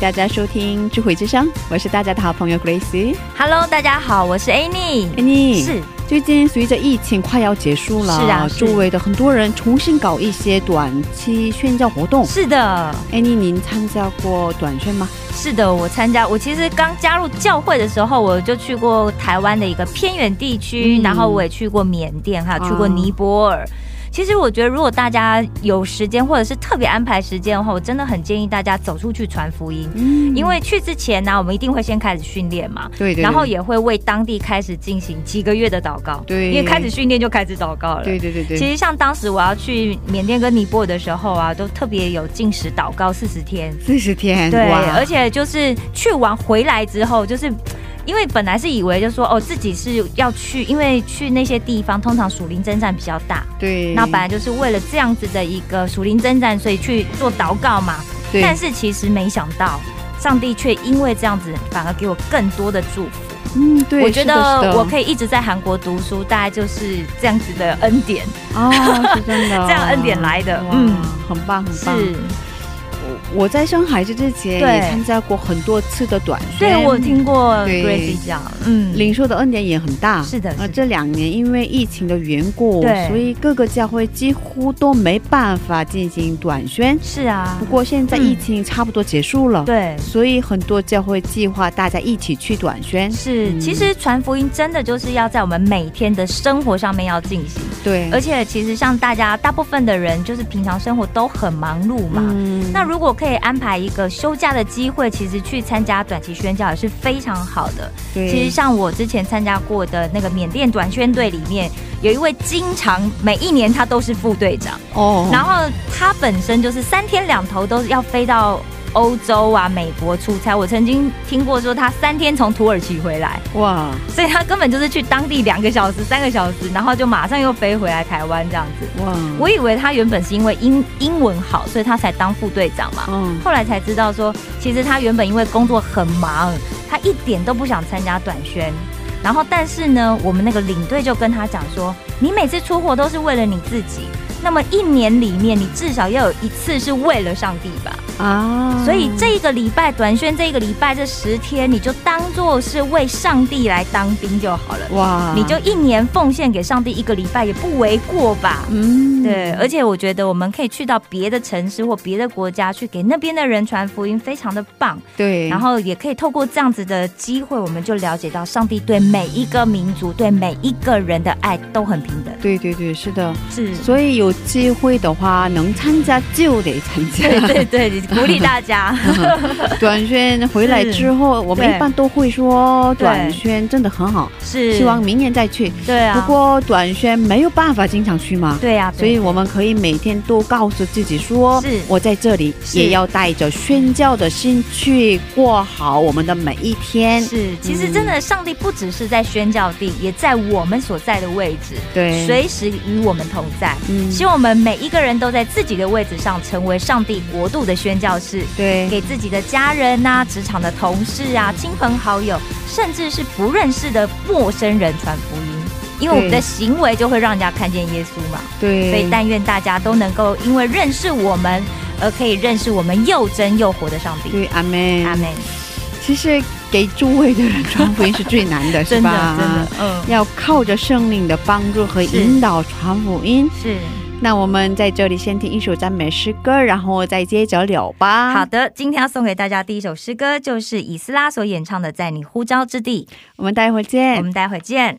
大家收听智慧之声，我是大家的好朋友 Grace。Hello，大家好，我是 Annie。Annie 是最近随着疫情快要结束了，是啊是周围的很多人重新搞一些短期宣教活动。是的，，Annie，您参加过短宣吗？是的，我参加。我其实刚加入教会的时候，我就去过台湾的一个偏远地区，嗯然后我也去过缅甸，还有去过尼泊尔。其实我觉得，如果大家有时间，或者是特别安排时间的话，我真的很建议大家走出去传福音。嗯。因为去之前呢，我们一定会先开始训练嘛，对对对然后也会为当地开始进行几个月的祷告，对。因为开始训练就开始祷告了，对对对对，其实像当时我要去缅甸跟尼泊尔的时候啊，都特别有禁食祷告四十天，四十天，对，而且就是去完回来之后，就是。因为本来是以为就说哦自己是要去，因为去那些地方通常属灵征战比较大，对，那本来就是为了这样子的一个属灵征战，所以去做祷告嘛。对但是其实没想到，上帝却因为这样子，反而给我更多的祝福。嗯，对，我觉得我可以一直在韩国读书，大概就是这样子的恩典。哦，是真的，这样恩典来的嗯很棒很棒。是，我在生孩子之前对也参加过很多次的短宣，对我听过对 Gracie 讲，嗯，领受的恩典也很大。是的呃，这两年因为疫情的缘故，对所以各个教会几乎都没办法进行短宣。是啊不，过现在疫情差不多结束了，对。所以很多教会计划大家一起去短宣。是，嗯其实传福音真的就是要在我们每天的生活上面要进行，对，而且其实像大家大部分的人，就是平常生活都很忙碌嘛。嗯。那如果可以安排一个休假的机会，其实去参加短期宣教也是非常好的。对，其实像我之前参加过的那个缅甸短宣队里面，有一位经常每一年他都是副队长，哦，然后他本身就是三天两头都要飞到欧洲啊、美国出差。我曾经听过说他三天从土耳其回来，哇，所以他根本就是去当地两个小时、三个小时，然后就马上又飞回来台湾这样子。哇，我以为他原本是因为英英文好，所以他才当副队长嘛。嗯，后来才知道说，其实他原本因为工作很忙，他一点都不想参加短宣。然后，但是呢，我们那个领队就跟他讲说，你每次出货都是为了你自己，那么一年里面你至少要有一次是为了上帝吧。啊，所以这一个礼拜短宣，这一个礼拜这十天，你就当做是为上帝来当兵就好了。哇，你就一年奉献给上帝一个礼拜，也不为过吧？嗯，对，而且我觉得我们可以去到别的城市或别的国家，去给那边的人传福音，非常的棒。对，然后也可以透过这样子的机会，我们就了解到上帝对每一个民族、对每一个人的爱都很平等。对对对，是的。是，所以有机会的话，能参加就得参加。对对对，鼓励大家。短宣回来之后，我们一般都会说短宣真的很好，是，希望明年再去。对啊。不过短宣没有办法经常去嘛，对啊，所以我们可以每天都告诉自己说是，我在这里也要带着宣教的心去过好我们的每一天。是，其实真的，上帝不只是在宣教地，也在我们所在的位置，对，随时与我们同在。嗯希望我们每一个人都在自己的位置上，成为上帝国度的宣教士，对给自己的家人呐、职场的同事啊、亲朋好友，甚至是不认识的陌生人传福音。因为我们的行为就会让人家看见耶稣嘛，对，所以但愿大家都能够因为认识我们，而可以认识我们又真又活的上帝。对阿妹，阿门。其实给诸位的人传福音是最难的，是真的？真的，嗯，要靠着圣灵的帮助和引导传福音。是那我们在这里先听一首赞美诗歌，然后再接着聊吧。好，的。今天要送给大家第一首诗歌，就是以斯拉所演唱的《在你呼召之地》。我们待会儿见。我们待会见。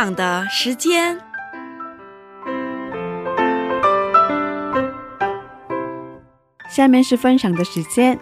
讲的时间。下面是分享的时间。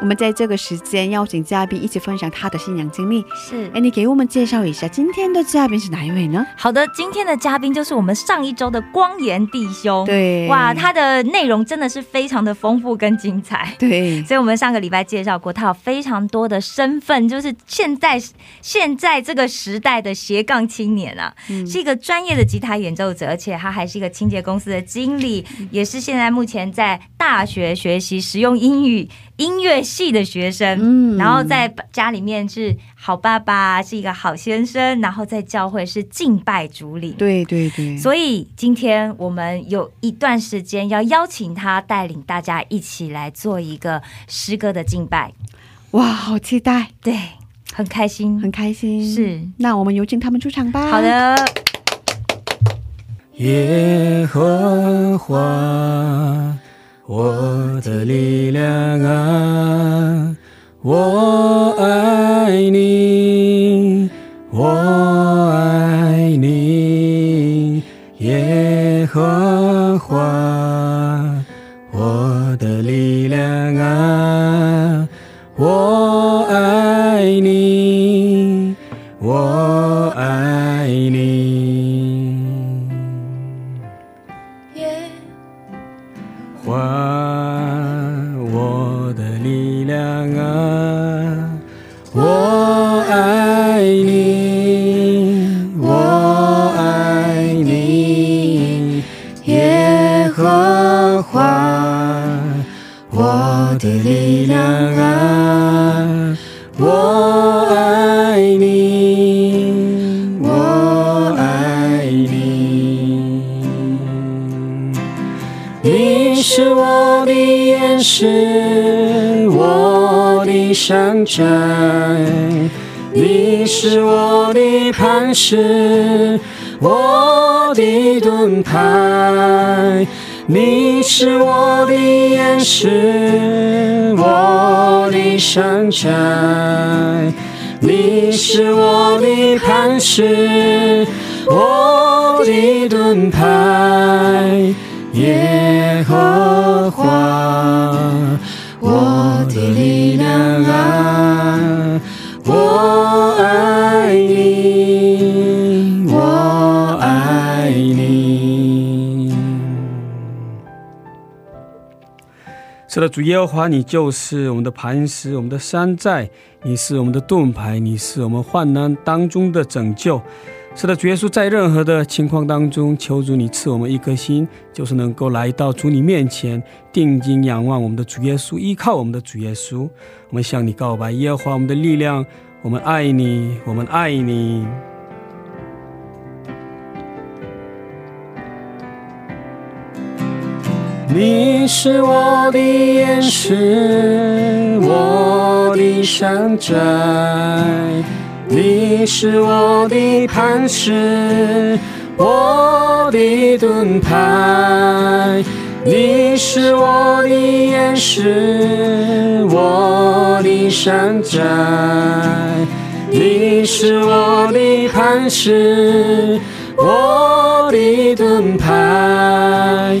我们在这个时间邀请嘉宾一起分享他的信仰经历。是哎，你给我们介绍一下今天的嘉宾是哪一位呢？好的，今天的嘉宾就是我们上一周的光岩弟兄。对，哇，他的内容真的是非常的丰富跟精彩。对 所以，我们上个礼拜介绍过，他有非常多的身份，就是现在现在这个时代的斜杠青年啊，嗯是一个专业的吉他演奏者，而且他还是一个清洁公司的经理，也是现在目前在大学学习实用英语音乐系的学生。嗯然后在家里面是好爸爸，是一个好先生，然后在教会是敬拜主领。对对对，所以今天我们有一段时间要邀请他带领大家一起来做一个诗歌的敬拜，哇，好期待，对，很开心，很开心。是那我们有请他们出场吧。好，的，耶和华，我的力量啊，我爱你，我爱你，耶和华，我的力量啊，我山寨；你是我的磐石，我的盾牌。你是我的岩石，我的山寨；你是我的磐石，我的盾牌。耶和华，是的，主耶和华，你就是我们的磐石，我们的山寨，你是我们的盾牌，你是我们患难当中的拯救。是的，主耶稣，在任何的情况当中，求主你赐我们一颗心，就是能够来到主你面前，定睛仰望我们的主耶稣，依靠我们的主耶稣。我们向你告白，耶和华我们的力量，我们爱你，我们爱你。你是我的岩石，我的山寨；你是我的磐石，我的盾牌。你是我的岩石，我的山寨；你你是我的磐石，我的盾牌，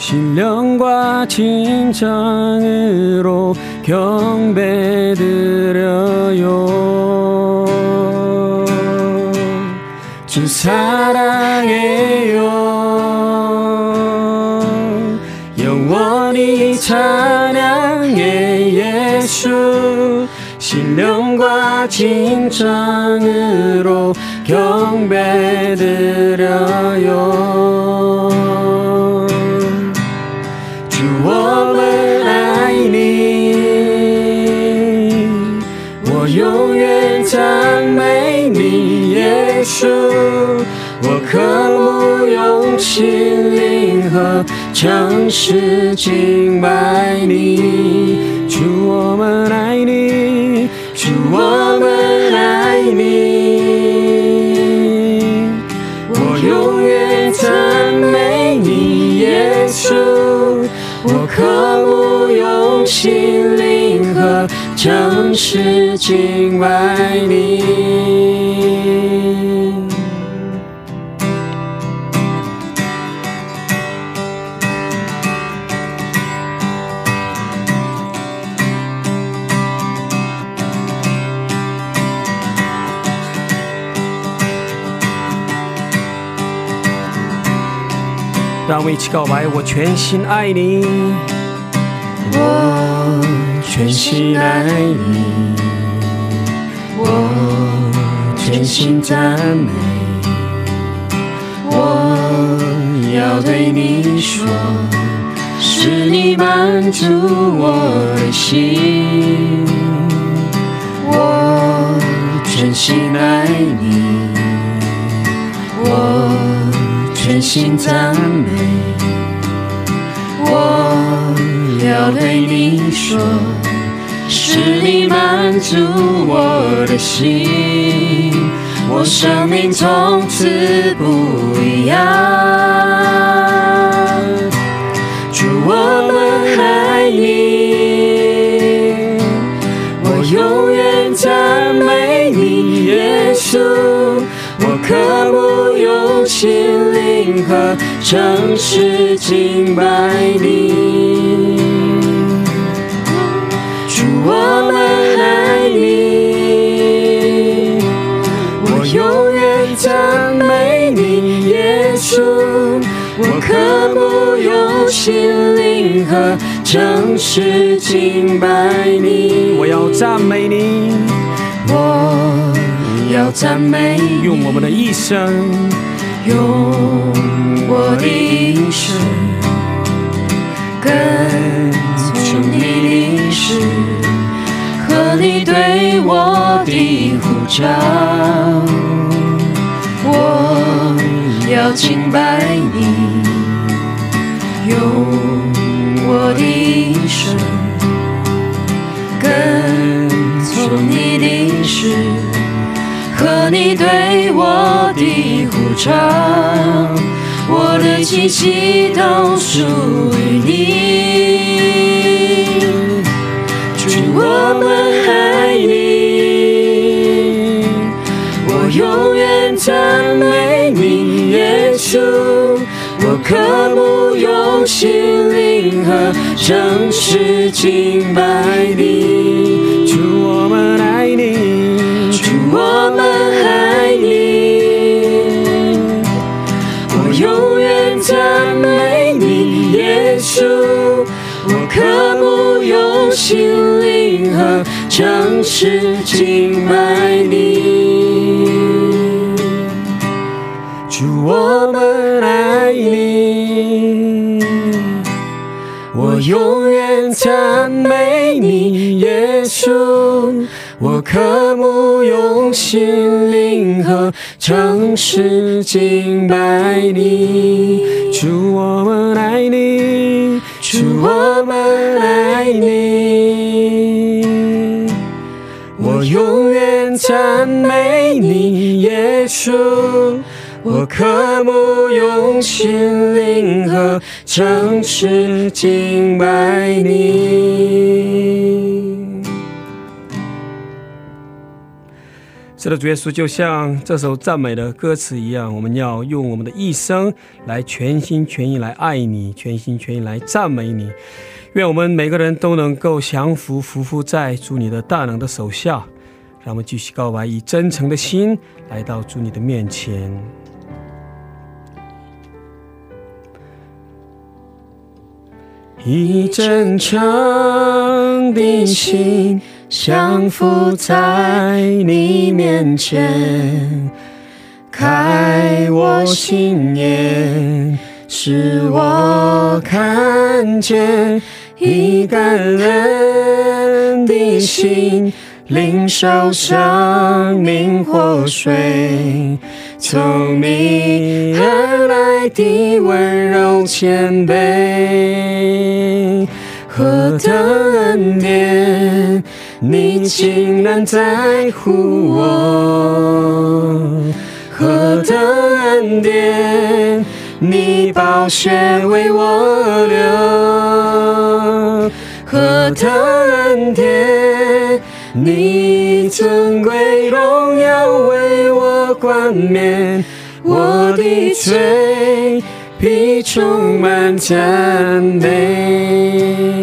신령과 진정으로 경배드려요. 주 사랑해요. 영원히 찬양해 예수. 신령과 진정으로 경배드려요 我渴慕用心灵和诚实敬拜你，主我们爱你，主我们爱你，我永远赞美你，耶稣。我渴慕用心灵和诚实敬拜你。让我们一起告白，我全心爱你，我全心爱你，我全心赞美，我要对你说，是你满足我的心，我全心爱你，我。心赞美，我要对你说，是你满足我的心，我生命从此不一样。主，我们爱你，我永远赞美你，耶稣。我渴慕用心灵和诚实敬拜你，主我们爱你，我永远赞美你，耶稣。我渴慕用心灵和诚实敬拜你，我要赞美你，我。要赞美，用我们的一生，用我的一生，跟从你。的事和你。对我的呼召。我要敬拜你，用我的一生，跟从你。的事。和你。对我的呼召，我的气息都属于你。主，我们爱你，我永远赞美你，耶稣。我渴慕用心灵和诚实敬拜你。主，我们爱你。我们我渴慕用心灵和诚实敬拜你，主，我们爱你，我永远赞美你，耶稣。我渴慕用心灵和诚实敬拜你，主我们爱你，主我们爱你，我永远赞美你，耶稣。我渴慕用心灵和诚实敬拜你。是的，主耶稣，就像这首赞美的歌词一样，我们要用我们的一生来全心全意来爱你，全心全意来赞美你。愿我们每个人都能够降服、服服在主你的大能的手下。让我们继续告白，以真诚的心来到主你的面前。以真诚的心降服在你面前，开我心眼，使我看见一感恩的心，领受生命活水。从你而来的温柔谦卑，何等恩典，你竟然在乎我；何等恩典，你宝血为我流；何等恩典，你尊贵荣耀为我。冠冕，我的罪必充满赞美。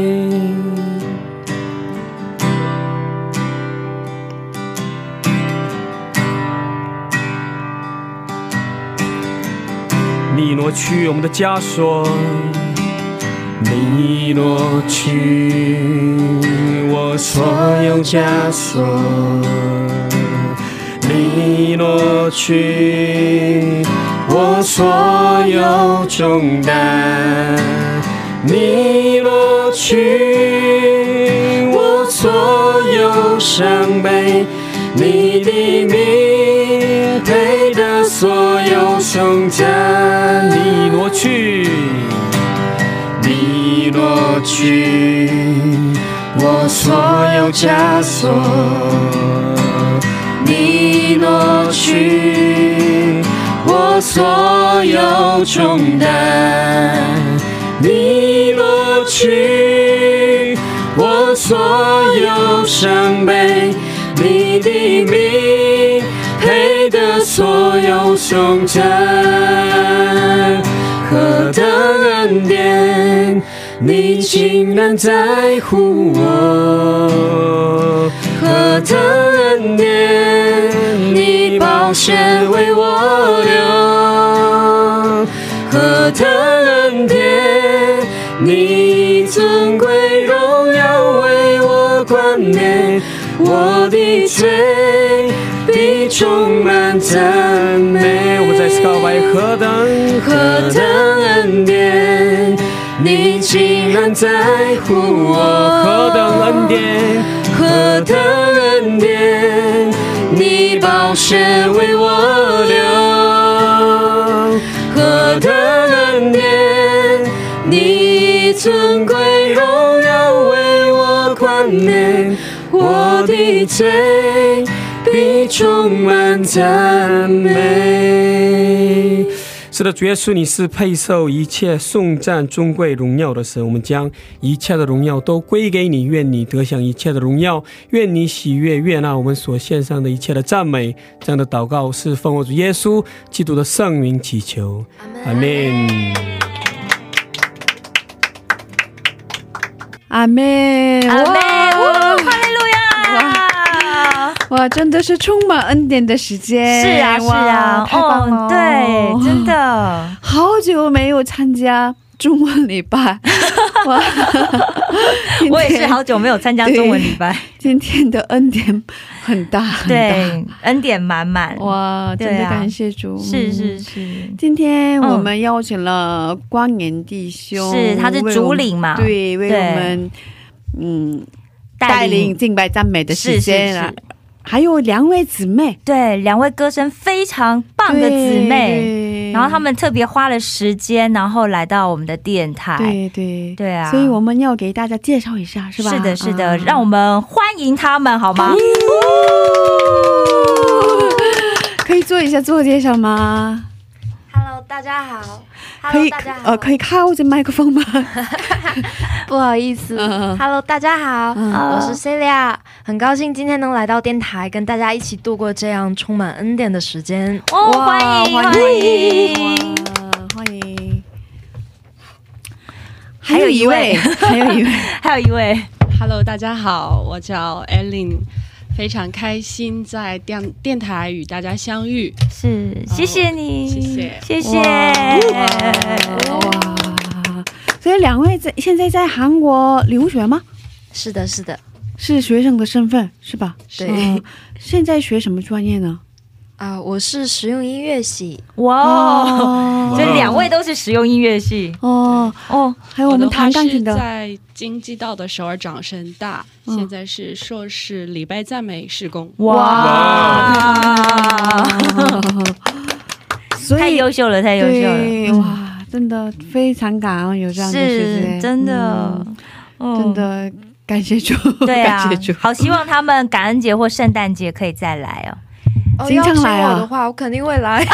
去我们的枷锁，你挪去我所有枷锁。你挪去我所有重担，你挪去我所有伤悲，你的名配的所有颂赞，你挪去，你挪去我所有枷锁。你挪去我所有重担，你挪去我所有伤悲，你的名配得所有颂赞，何等恩典，你竟然在乎我。何等恩典，你宝血为我流；何等恩典，你尊贵荣耀为我冠冕。我的嘴必充满赞美。我再次告白：何等何等恩典，你竟然在乎我；何等恩典。何等恩典，你宝血为我流；何等恩典，你尊贵荣耀为我冠冕。我的嘴必充满赞美。是的，主耶稣，你是配受一切颂赞、尊贵、荣耀的神。我们将一切的荣耀都归给你，愿你得享一切的荣耀，愿你喜悦悦纳我们所献上的一切的赞美。这样的祷告是奉我主耶稣基督的圣名祈求，阿门。阿门，阿门。哇，真的是充满恩典的时间！是啊，是啊，太棒了！对，真的，好久没有参加中文礼拜，哇！我也是好久没有参加中文礼拜。今天的恩典很大，对，恩典满满。哇，真的感谢主！是是是，今天我们邀请了光年弟兄，是他是主领嘛？对，为我们嗯。带领敬拜赞美的时间啊，还有两位姊妹，对，两位歌声非常棒的姊妹，然后他们特别花了时间，然后来到我们的电台。对对对啊所以我们要给大家介绍一下，是吧？是的，是的，嗯让我们欢迎他们好吗？可以做一下自我介绍吗？Hello，大家好。可 Hello，以大家好。呃，可以靠着麦克风吗？不好意思。Hello，大家好，嗯我是 Celia，很高兴今天能来到电台，跟大家一起度过这样充满恩典的时间。哦，哇欢迎欢欢迎！哇欢迎。还有一位还有一位，还有一位，Hello，大家好，我叫 Ellen，非常开心在电电台与大家相遇。是谢谢你，谢谢谢谢。哇！所以两位在现在在韩国留学吗？是的，是的。是学生的身份是吧？对嗯现在学什么专业呢？啊、我是实用音乐系。哇哦，哦。这两位都是实用音乐系。哦，哦，还有我们弹钢琴的。的在京畿道的首尔长生大，嗯。现在是硕士礼拜赞美施工。哇，所以太优秀了，太优秀了，哇，真的非常感恩有这样的事是情，真的。真。的感谢主，对啊 感谢主，，好希望他们感恩节或圣诞节可以再来哦。哦，经常来啊。我的话，我肯定会来。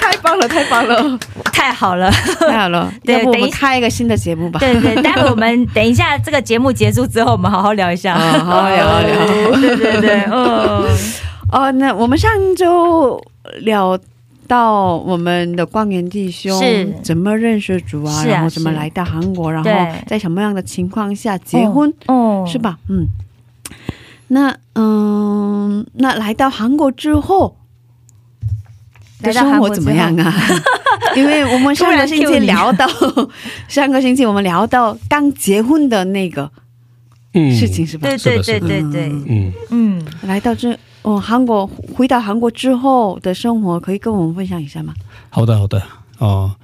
太棒了，太棒了，太好了，太好了，要不我们对等一开一个新的节目吧？对对，待会我们 等一下这个节目结束之后，我们好好聊一下。啊好好聊聊。对对对，嗯，哦，那我们上周聊到我们的光源弟兄是。怎么认识主啊，啊然后怎么来到韩国，然后在什么样的情况下结婚，哦是？吧？嗯，那嗯，那来到韩国之后的来到生活怎么样啊？因为我们上个星期聊到，上个星期我们聊到刚结婚的那个嗯事情是吧？对对对对对，嗯，嗯，来到这哦，韩国回到韩国之后的生活，可以跟我们分享一下吗？好的，好的哦。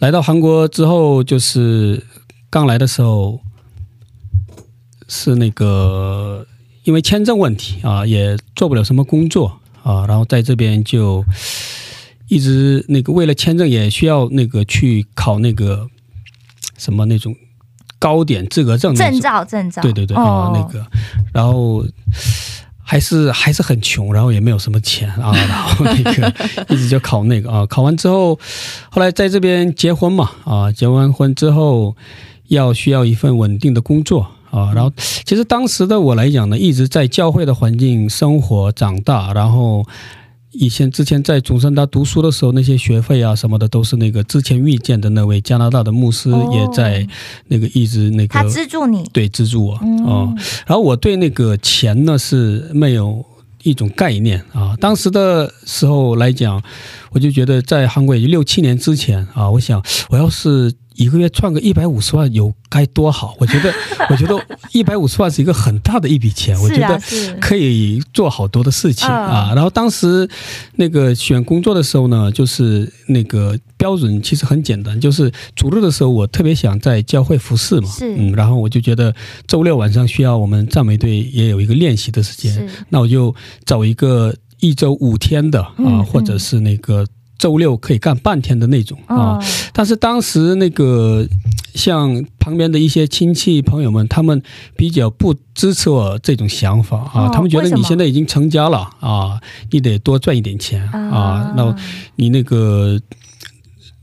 来到韩国之后，就是刚来的时候是那个因为签证问题啊，也做不了什么工作啊，然后在这边就一直那个为了签证也需要那个去考那个什么那种高点资格证证。照证照，对对对啊、哦那个，然后还是还是很穷，然后也没有什么钱啊，然后那个一直就考那个啊，考完之后，后来在这边结婚嘛啊，结完婚之后要需要一份稳定的工作。啊，然后其实当时的我来讲呢，一直在教会的环境生活长大，然后以前之前在中山大读书的时候，那些学费啊什么的都是那个之前遇见的那位加拿大的牧师哦也在那个一直那个他资助你，对资助我嗯。哦，然后我对那个钱呢是没有一种概念啊。当时的时候来讲，我就觉得在韩国也就六七年之前啊，我想我要是一个月赚个一百五十万有该多好！我觉得，我觉得一百五十万是一个很大的一笔钱，我觉得，可以做好多的事情嗯。啊。然后当时那个选工作的时候呢，就是那个标准其实很简单，就是主日的时候我特别想在教会服侍嘛，嗯，然后我就觉得周六晚上需要我们赞美队也有一个练习的时间，那我就找一个一周五天的啊，嗯。或者是那个周六可以干半天的那种啊。哦，但是当时那个像旁边的一些亲戚朋友们，他们比较不支持我这种想法啊，哦他们觉得你现在已经成家了啊，你得多赚一点钱啊，那你那个。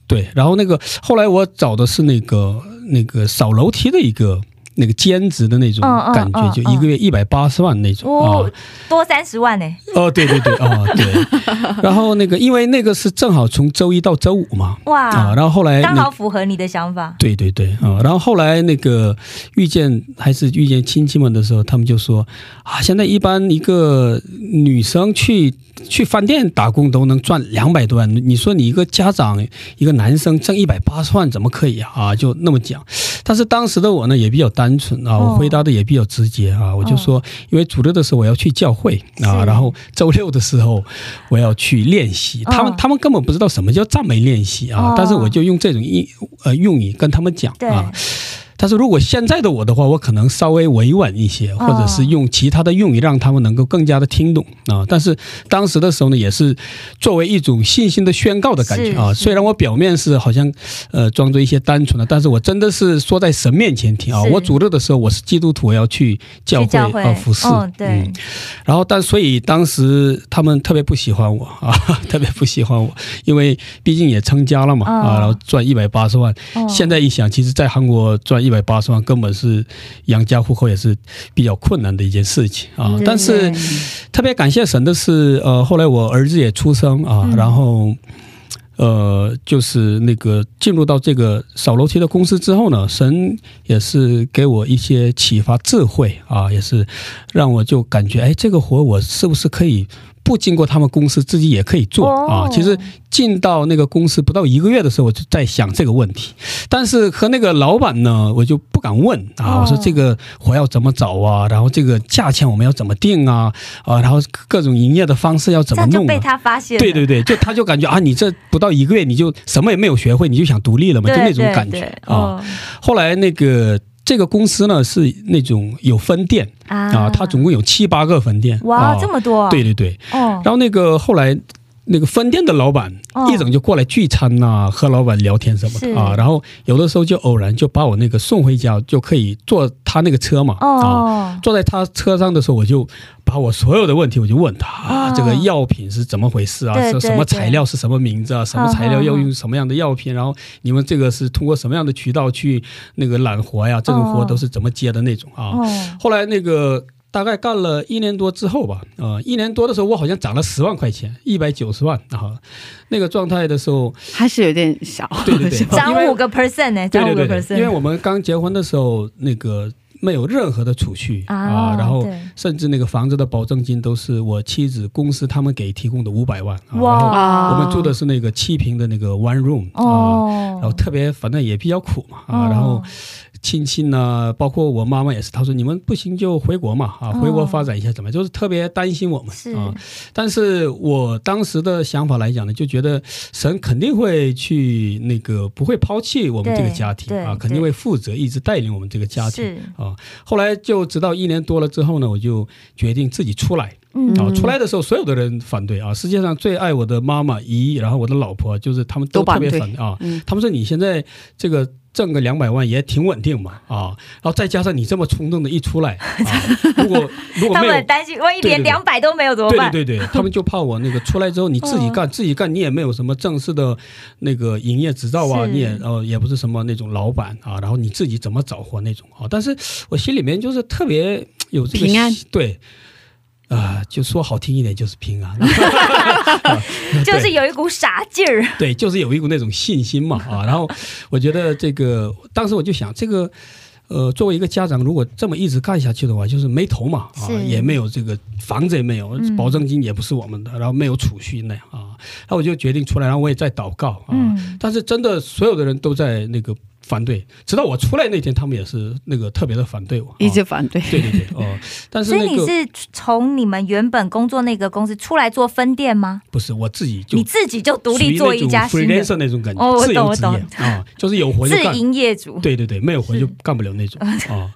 对，然后那个后来我找的是那个那个扫楼梯的一个那个兼职的那种感觉，嗯就一个月一百八十万那种、哦啊。，多三十万呢，哦，对对对，哦对。然后那个因为那个是正好从周一到周五嘛，啊，哇，然后后来刚好符合你的想法，对对对啊、然后后来那个遇见还是遇见亲戚们的时候，他们就说啊，现在一般一个女生去去饭店打工都能赚两百多万，你说你一个家长一个男生挣一百八十万怎么可以啊？啊就那么讲。但是当时的我呢也比较单纯啊，哦。我回答的也比较直接啊，我就说，因为主流的时候我要去教会啊，然后周六的时候我要去练习，他们哦他们根本不知道什么叫赞美练习啊哦，但是我就用这种英呃用语跟他们讲对。啊。但是如果现在的我的话，我可能稍微委婉一些，或者是用其他的用语让他们能够更加的听懂啊。但是当时的时候呢，也是作为一种信心的宣告的感觉啊。虽然我表面是好像呃装作一些单纯的，但是我真的是说在神面前听啊。是我主日的时候我是基督徒，我要去教会去教会呃服侍，哦对嗯然后，但所以当时他们特别不喜欢我啊，特别不喜欢我，因为毕竟也成家了嘛、哦啊，然后赚一百八十万。哦现在一想，其实在韩国赚一百八十万根本是养家糊口，也是比较困难的一件事情啊对。但是特别感谢神的是，呃，后来我儿子也出生啊，嗯然后。呃，就是那个进入到这个扫楼梯的公司之后呢，神也是给我一些启发智慧啊，也是让我就感觉，哎，这个活我是不是可以不经过他们公司自己也可以做、哦啊？其实进到那个公司不到一个月的时候，我就在想这个问题，但是和那个老板呢，我就不敢问啊，哦我说这个活要怎么找啊？然后这个价钱我们要怎么定啊？啊，然后各种营业的方式要怎这样就被么弄啊？他发现，对对对，就他就感觉啊，你这不到一个月你就什么也没有学会，你就想独立了嘛，就那种感觉对啊。哦后来那个这个公司呢是那种有分店啊，它总共有七八个分店。哇啊这么多，对对对，哦然后那个后来。那个分店的老板哦一整就过来聚餐呐、和老板聊天什么的啊，然后有的时候就偶然就把我那个送回家，就可以坐他那个车嘛啊，哦坐在他车上的时候，我就把我所有的问题我就问他啊，哦这个药品是怎么回事啊？对对是什么材料是什么名字啊？什么材料要用什么样的药品？然后你们这个是通过什么样的渠道去那个揽活呀？这种活哦都是怎么接的那种啊？哦后来那个大概干了一年多之后吧，呃，一年多的时候我好像涨了十万块钱，一百九十万啊，那个状态的时候，还是有点小，对对对。涨五个 percent 呢，涨五个，percent，因为我们刚结婚的时候那个。没有任何的储蓄啊啊然后甚至那个房子的保证金都是我妻子公司他们给提供的五百万啊，然后哇，我们住的是那个七平的那个 one room 啊，哦，然后特别反正也比较苦嘛啊，哦。然后亲戚呢，包括我妈妈也是，她说你们不行就回国嘛啊，哦回国发展一下怎么样，就是特别担心我们啊。但是我当时的想法来讲呢，就觉得神肯定会去那个不会抛弃我们这个家庭啊，肯定会负责一直带领我们这个家庭啊。后来就直到一年多了之后呢，我就决定自己出来。嗯啊，出来的时候，所有的人反对啊。世界上最爱我的妈妈、姨，然后我的老婆，就是他们都特别都反对反对啊。嗯他们说你现在这个挣个两百万也挺稳定嘛啊，然后再加上你这么冲动的一出来啊，如果如果他没有们很担心，万一连两百都没有怎么办？对对对对，他们就怕我那个出来之后你自己干，自己干你也没有什么正式的那个营业执照啊，你也呃也不是什么那种老板啊，然后你自己怎么找活那种啊。但是我心里面就是特别有这个平安对。啊、就说好听一点就是平安，就是有一股傻劲儿。对，就是有一股那种信心嘛啊。然后我觉得这个，当时我就想，这个呃，作为一个家长，如果这么一直干下去的话，就是没头嘛啊，也没有这个房子也没有，嗯保证金也不是我们的，然后没有储蓄那样啊。然后我就决定出来，然后我也在祷告啊。嗯但是真的所有的人都在那个反对，直到我出来那天，他们也是那个特别的反对我，啊一直反对。对对对哦。但是所以你是从你们原本工作那个公司出来做分店吗？不是我自己就你自己就独立做一家新的那种感觉，哦我懂我懂业啊，就是有活就干自。营业主。对对对，没有活就干不了那种 啊。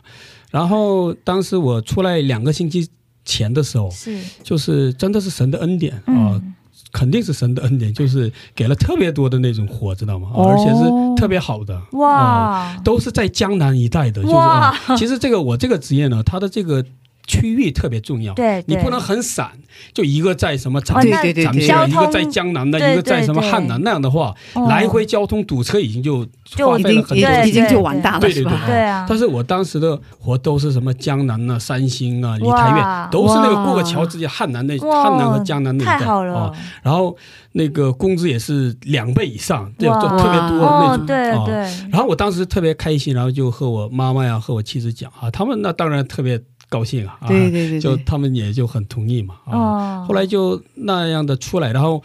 然后当时我出来两个星期前的时候，是，就是真的是神的恩典啊。嗯，肯定是神的恩典，就是给了特别多的那种活，知道吗？哦。而且是特别好的，啊哇，都是在江南一带的，就是、其实这个我这个职业呢，它的这个区域特别重要，对，对。你不能很散，就一个在什么长哦那对对长对，一个在江南的，一个在什么对对汉南那样的话，哦。来回交通堵车已经就就花已经已费了很多。已经就完蛋了，对对是吧？对啊，但是我当时的活都是什么江南啊、三星啊、梨哇台院，都是那个过个桥直接汉南那汉南和江南那一带太好了。啊。，然后那个工资也是两倍以上，对就特别多那哦，种对啊。对，然后我当时特别开心，然后就和我妈妈呀、和我妻子讲啊，他们那当然特别高兴啊，啊对对对对，就他们也就很同意嘛啊。哦，后来就那样的出来，然后。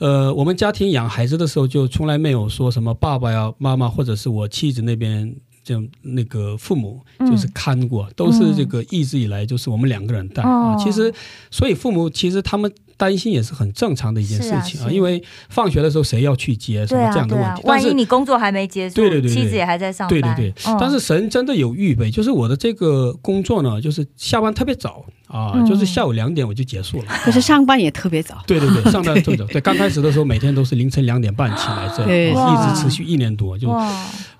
呃，我们家庭养孩子的时候，就从来没有说什么爸爸呀、妈妈，或者是我妻子那边这样那个父母嗯就是看过，都是这个一直以来就是我们两个人带啊。哦其实，所以父母其实他们担心也是很正常的一件事情啊，因为放学的时候谁要去接什么这样的问题，，万一是。你工作还没结束，对对对对妻子也还在上班，对对对，嗯但是神真的有预备，就是我的这个工作呢，就是下班特别早啊，嗯就是下午两点我就结束了。可是啊上班也特别早。对对对，上班特别早。对，刚开始的时候每天都是凌晨两点半起来，这对样、啊一直持续一年多，就，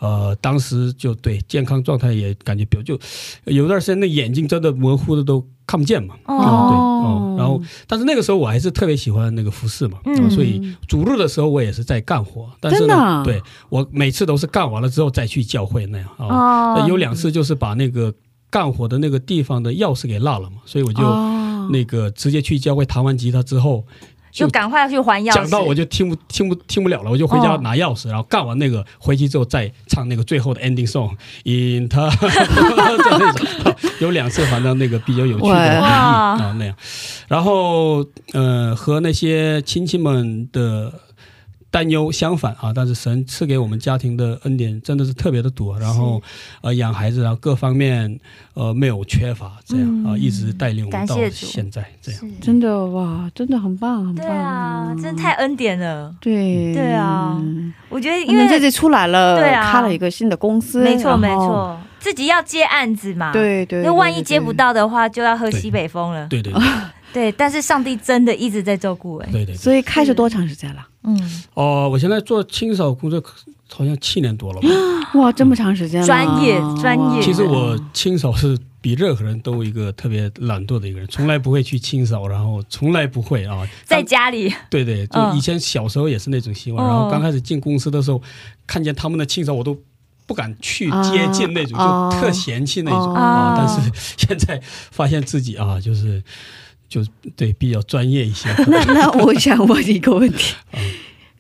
呃，当时就对健康状态也感觉比较，就有段时间那眼睛真的模糊的都看不见嘛。哦啊对哦，然后但是那个时候我还是特别喜欢那个服饰嘛，嗯啊所以主日的时候我也是在干活，但是呢，对我每次都是干完了之后再去教会那样啊。哦有两次就是把那个干活的那个地方的钥匙给落了嘛，所以我就哦那个直接去教会弹完吉他之后。就赶快去还钥匙，讲到我就听不听不听不了了，我就回家哦。拿钥匙，然后干完那个回去之后再唱那个最后的 ending song，in 他 那种，有两次反正那个比较有趣的回忆啊那样，然后呃和那些亲戚们的。担忧相反啊，但是神赐给我们家庭的恩典真的是特别的多，然后呃养孩子，然后各方面呃没有缺乏，这样啊、嗯一直带领我们到现在这样。真的哇，真的很棒，很棒。对啊，真的太恩典了。对对啊我觉得因为因为自己出来了，对啊开了一个新的公司，没错没，错，自己要接案子嘛，，对对。那万一接不，到的话，就要喝西北风了。对对对 对，但是上帝真的一直在照顾哎，对对对。所以开始多长时间了？嗯，哦，我现在做清扫工作好像七年多了吧。哇，这么长时间了，专业专业其实我清扫是比任何人都一个特别懒惰的一个人，从来不会去清扫，然后从来不会啊。在家里，对对，就嗯以前小时候也是那种习惯，嗯然后刚开始进公司的时候，看见他们的清扫，我都。不敢去接近那种，啊就特嫌弃那种哦啊。但是现在发现自己啊，就是就对比较专业一些。那那我想问一个问题，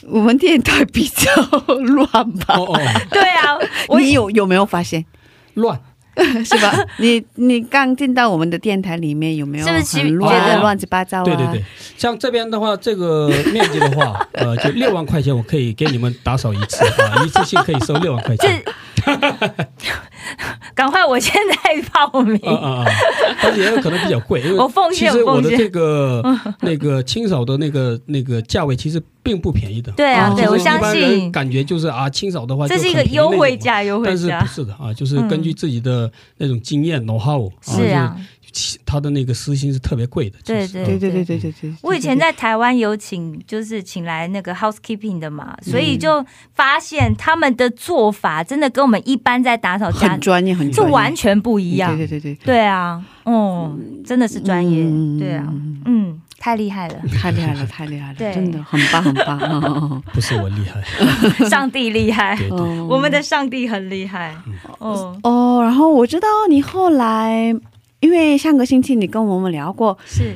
我们电台比较乱吧？哦哦，对啊，我你有有没有发现？乱是吧？你你刚进到我们的电台里面，有没有是不是很乱觉得乱七八糟啊？对对对，像这边的话，这个面积的话，呃，就六万块钱，我可以给你们打扫一次啊，一次性可以收六万块钱。赶快，我现在报名。啊啊啊！但是也有可能比较贵，因为 我奉献其实我的这个 那个清扫的那个那个价位其实并不便宜的。对啊，哦对我相信感觉就是啊，清扫的话这是一个优惠。价，优惠价但是不。是的啊，就是根据自己的那种经验 know how 是啊，就是他的那个私薪是特别贵的。对对对对对对对。我以前在台湾有请，就是请来那个 housekeeping 的嘛，所以就发现他们的做法真的跟我们一般在打扫家很专业，很就完全不一样。对对对对，对。啊，哦，真的是专业，嗯。对啊，嗯，太厉害了，太厉害了，太厉害了，真的很棒很棒。哦 不是我厉害，上帝厉害，对对。哦我们的上帝很厉害，哦，哦，然后我知道你后来，因为上个星期你跟我们聊过，是。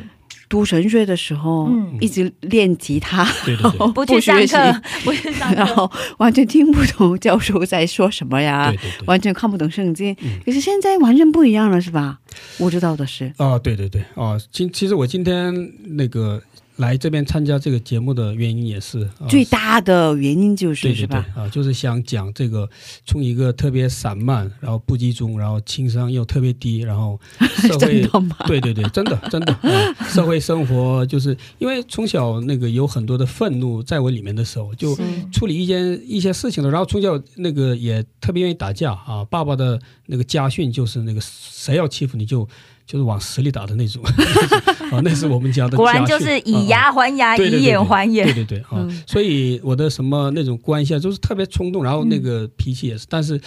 读神学的时候，嗯。一直练吉他，对对对。不去上学习课，不 去上然，后完全听不懂教授在说什么呀，对对对。完全看不懂圣经。嗯。可是现在完全不一样了，是吧？我知道的是，啊，对对对，啊，今其实我今天那个来这边参加这个节目的原因也是、啊、最大的原因就是对对对是吧？啊，就是想讲这个从一个特别散漫，然后不集中，然后情商又特别低，然后社会？对对对，真的真的、啊，社会生活就是因为从小那个有很多的愤怒在我里面的时候，就处理一件一些事情的，然后从小那个也特别愿意打架啊，爸爸的那个家训就是那个谁要欺负你就就是往死里打的那种 啊，那是我们家的果然就是以牙还牙，以眼还眼，对对对啊，嗯所以我的什么那种关系啊，就是特别冲动，然后那个脾气也是，但是，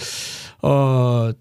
呃。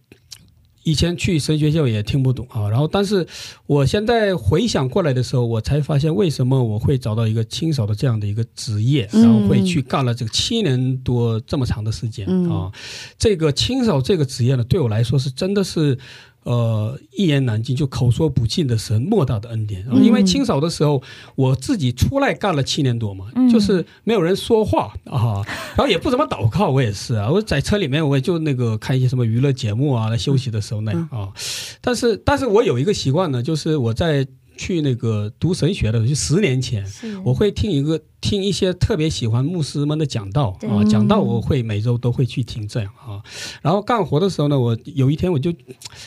以前去神学校也听不懂啊，然后但是我现在回想过来的时候，我才发现为什么我会找到一个清扫的这样的一个职业，嗯然后会去干了这个七年多这么长的时间嗯啊。这个清扫这个职业呢，对我来说是真的是。呃，一言难尽，就口说不尽的神莫大的恩典。嗯。因为清扫的时候，我自己出来干了七年多嘛，嗯。就是没有人说话啊，然后也不怎么祷告，我也是啊，我在车里面我也就那个看一些什么娱乐节目啊，来休息的时候那样啊。但是，但是我有一个习惯呢，就是我在去那个读神学的时候，就十年前，我会听一个听一些特别喜欢牧师们的讲道啊，讲道我会每周都会去听这样啊。然后干活的时候呢，我有一天我就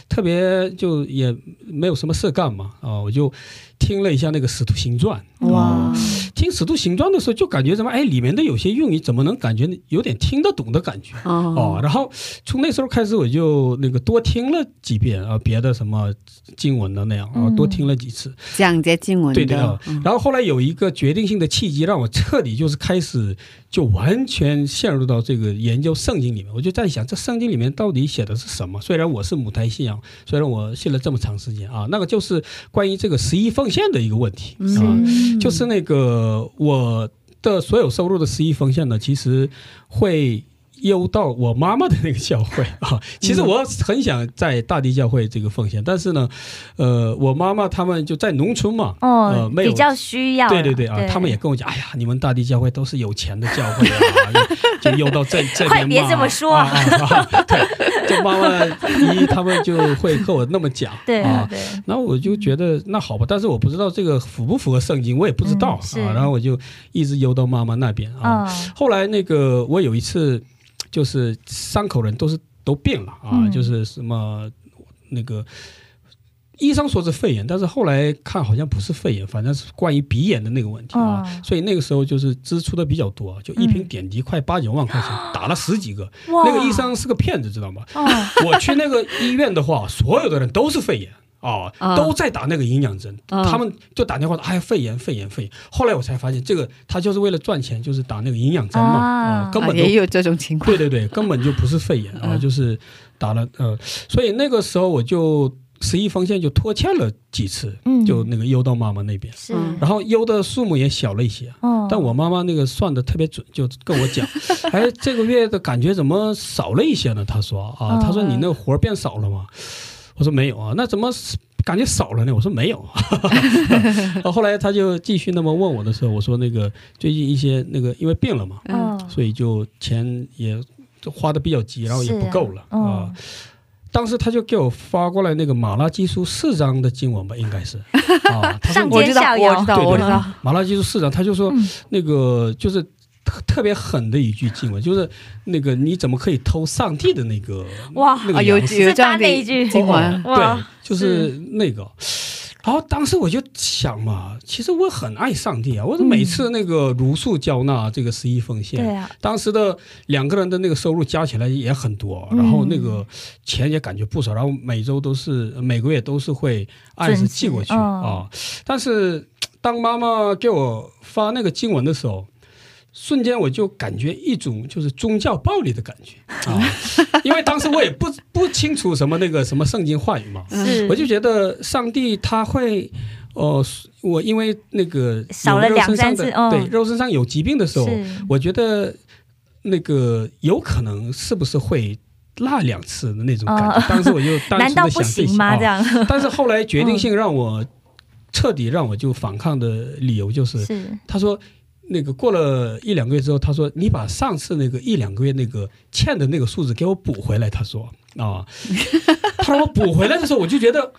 特别就也没有什么事干嘛啊，我就听了一下那个《使徒行传》哇，听《使徒行传》的时候，就感觉什么哎，里面的有些用语怎么能感觉有点听得懂的感觉。哦。哦，。然后从那时候开始，我就那个多听了几遍啊，别的什么经文的那样啊，嗯。多听了几次。讲解经文的，对对啊。嗯。然后后来有一个决定性的契机，让我彻底就是开始就完全陷入到这个研究圣经里面。我就在想，这圣经里面到底写的是什么？虽然我是母胎信仰，虽然我信了这么长时间啊，那个就是关于这个十一奉献的一个问题啊。嗯就是那个我的所有收入的十一奉献呢，其实会。邮到我妈妈的那个教会啊，其实我很想在大地教会这个奉献，但是呢，呃，我妈妈他们就在农村嘛，哦呃，没有比较需要，对对对啊，他们也跟我讲，哎呀，你们大地教会都是有钱的教会啊，就就邮到这这边嘛。快别这么说啊啊啊对，就妈妈一他们就会和我那么讲，对啊。对，然后我就觉得那好吧，但是我不知道这个符不符合圣经，我也不知道、嗯啊。然后我就一直邮到妈妈那边啊。嗯后来那个我有一次，就是三口人都是都病了啊，嗯就是什么那个医生说是肺炎，但是后来看好像不是肺炎，反正是关于鼻炎的那个问题啊。嗯所以那个时候就是支出的比较多，就一瓶嗯点滴快八九万块钱，打了十几个。那个医生是个骗子，知道吗？哦我去那个医院的话，所有的人都是肺炎。啊、啊都在打那个营养针，啊他们就打电话说：“哎呀，肺炎，肺炎，肺炎。”后来我才发现，这个他就是为了赚钱，就是打那个营养针嘛，啊啊，根本都啊也有这种情况对，对对，根本就不是肺炎啊，嗯就是打了呃，所以那个时候我就十一奉献就拖欠了几次，嗯就那个邮到妈妈那边，然后邮的数目也小了一些。嗯但我妈妈那个算的特别准，就跟我讲，哎，这个月的感觉怎么少了一些呢？她说啊，嗯她说你那个活变少了吗？我说没有啊，那怎么感觉少了呢？我说没有。后来他就继续那么问我的时候，我说那个最近一些那个因为病了嘛，嗯所以就钱也就花的比较急，然后也不够了嗯啊。当时他就给我发过来那个马拉基书四章的经文吧，应该是 啊。他说上我知道，天下谣我知道，我知道，马拉基书四章，他就说嗯那个就是特特别狠的一句经文，就是那个你怎么可以偷上帝的那个哇那啊，有个粮食有这样是他那一句。的经文，对，就是那个。然后当时我就想嘛，其实我很爱上帝啊，我每次那个如数交纳这个十一奉献，对啊，当时的两个人的那个收入加起来也很多，嗯。然后那个钱也感觉不少，然后每周都是每个月都是会按时寄过去啊。但是当妈妈给我发那个经文的时候，瞬间我就感觉一种就是宗教暴力的感觉 啊，因为当时我也不不清楚什么那个什么圣经话语嘛，我就觉得上帝他会。哦，我因为那个少了有肉身上的两三次嗯对肉身上有疾病的时候，我觉得那个有可能是不是会落两次的那种感觉。哦当时我就单纯的想这些行吗？这啊。样 但是后来决定性让我彻底让我就反抗的理由就是，是他说。那个过了一两个月之后，他说：“你把上次那个一两个月那个欠的那个数字给我补回来。”他说：“啊，他说我补回来的时候，我就觉得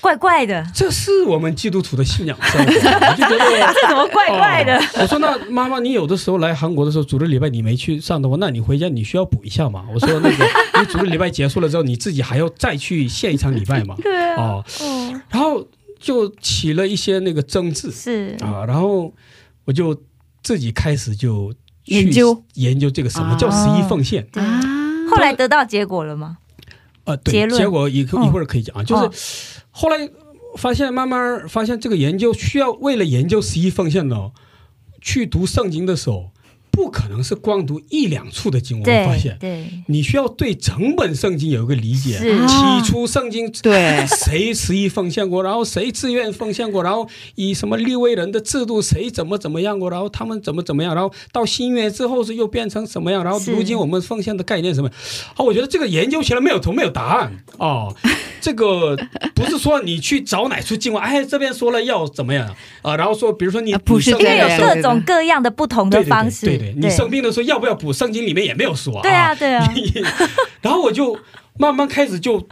怪怪的，这是我们基督徒的信仰生活，我就觉得 这怎么怪怪的？哦我说那妈妈，你有的时候来韩国的时候，主日礼拜你没去上的话，那你回家你需要补一下嘛？我说那个，你主日礼拜结束了之后，你自己还要再去献一场礼拜嘛？对啊，哦，哦，然后就起了一些那个争执是啊，然后我就自己开始就去研究？研究这个什么叫十一奉献。啊，后来得到结果了吗？啊，对，结结果一嗯一会儿可以讲啊，就是哦。后来发现，慢慢发现这个研究需要为了研究十一奉献呢，去读圣经的时候，不可能是光读一两处的经文，我发现。对，你需要对整本圣经有一个理解，是。起初圣经对。谁十一奉献过，然后谁自愿奉献过，然后以什么立位人的制度谁怎么怎么样过，然后他们怎么怎么样，然后到新约之后是又变成什么样，然后如今我们奉献的概念什么，好，我觉得这个研究起来没有头没有答案。哦。这个不是说你去找哪处经文，哎，这边说了要怎么样啊，然后说，比如说你啊不是有各种各样的不同的对对对方式，对对，你生病的时候要不要补？圣经里面也没有说啊。对啊 对啊，然后我就慢慢开始就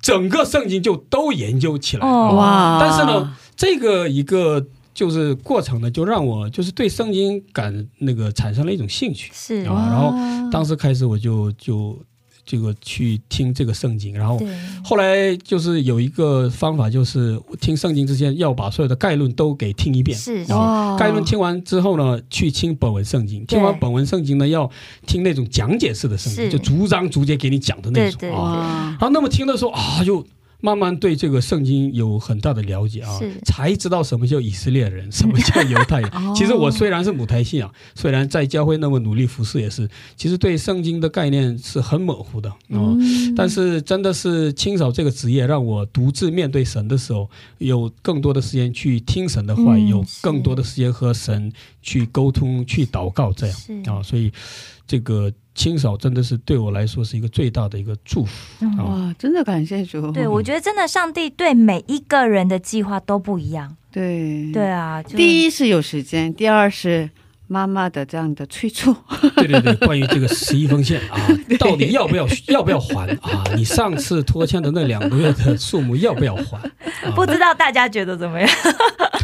整个圣经就都研究起来。哦哇，但是呢，这个一个就是过程呢，就让我就是对圣经感那个产生了一种兴趣是啊。然后当时开始我就就这个去听这个圣经，然后后来就是有一个方法，就是听圣经之前要把所有的概论都给听一遍。是然后概论听完之后呢，去听本文圣经。听完本文圣经呢，要听那种讲解式的圣经，就逐章逐节给你讲的那种对对啊。然后那么听的时候啊，就慢慢对这个圣经有很大的了解啊，才知道什么叫以色列人，什么叫犹太人。哦。其实我虽然是母胎信仰，虽然在教会那么努力服侍，也是，其实对圣经的概念是很模糊的哦。嗯。但是真的是清扫这个职业，让我独自面对神的时候，有更多的时间去听神的话有更多的时间和神去沟通、去祷告，这样。是。啊，所以这个清扫真的是对我来说是一个最大的一个祝福。哇，真的感谢主。对，我觉得真的上帝对每一个人的计划都不一样。对对啊，第一是有时间，第二是妈妈的这样的催促。对对对，关于这个十一封信啊，到底要不要要不要还啊？你上次拖欠的那两个月的数目要不要还？啊、不知道大家觉得怎么样？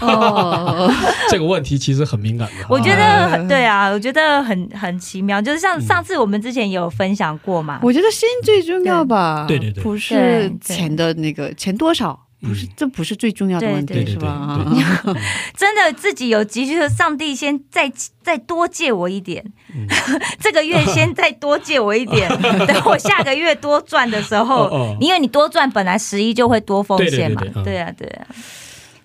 哦，这个问题其实很敏感的。我觉啊得很对啊，我觉得很很奇妙，就是像嗯上次我们之前也有分享过嘛，我觉得心最重要吧。对对对不是钱的那个钱多少，不是嗯。这不是最重要的问题，对对是吧？真的自己有急需的，上帝先再再多借我一点，嗯。这个月先再多借我一点，等我下个月多赚的时候，因为你多赚，本来十一就会多奉献嘛，对对对对嗯。对啊对啊。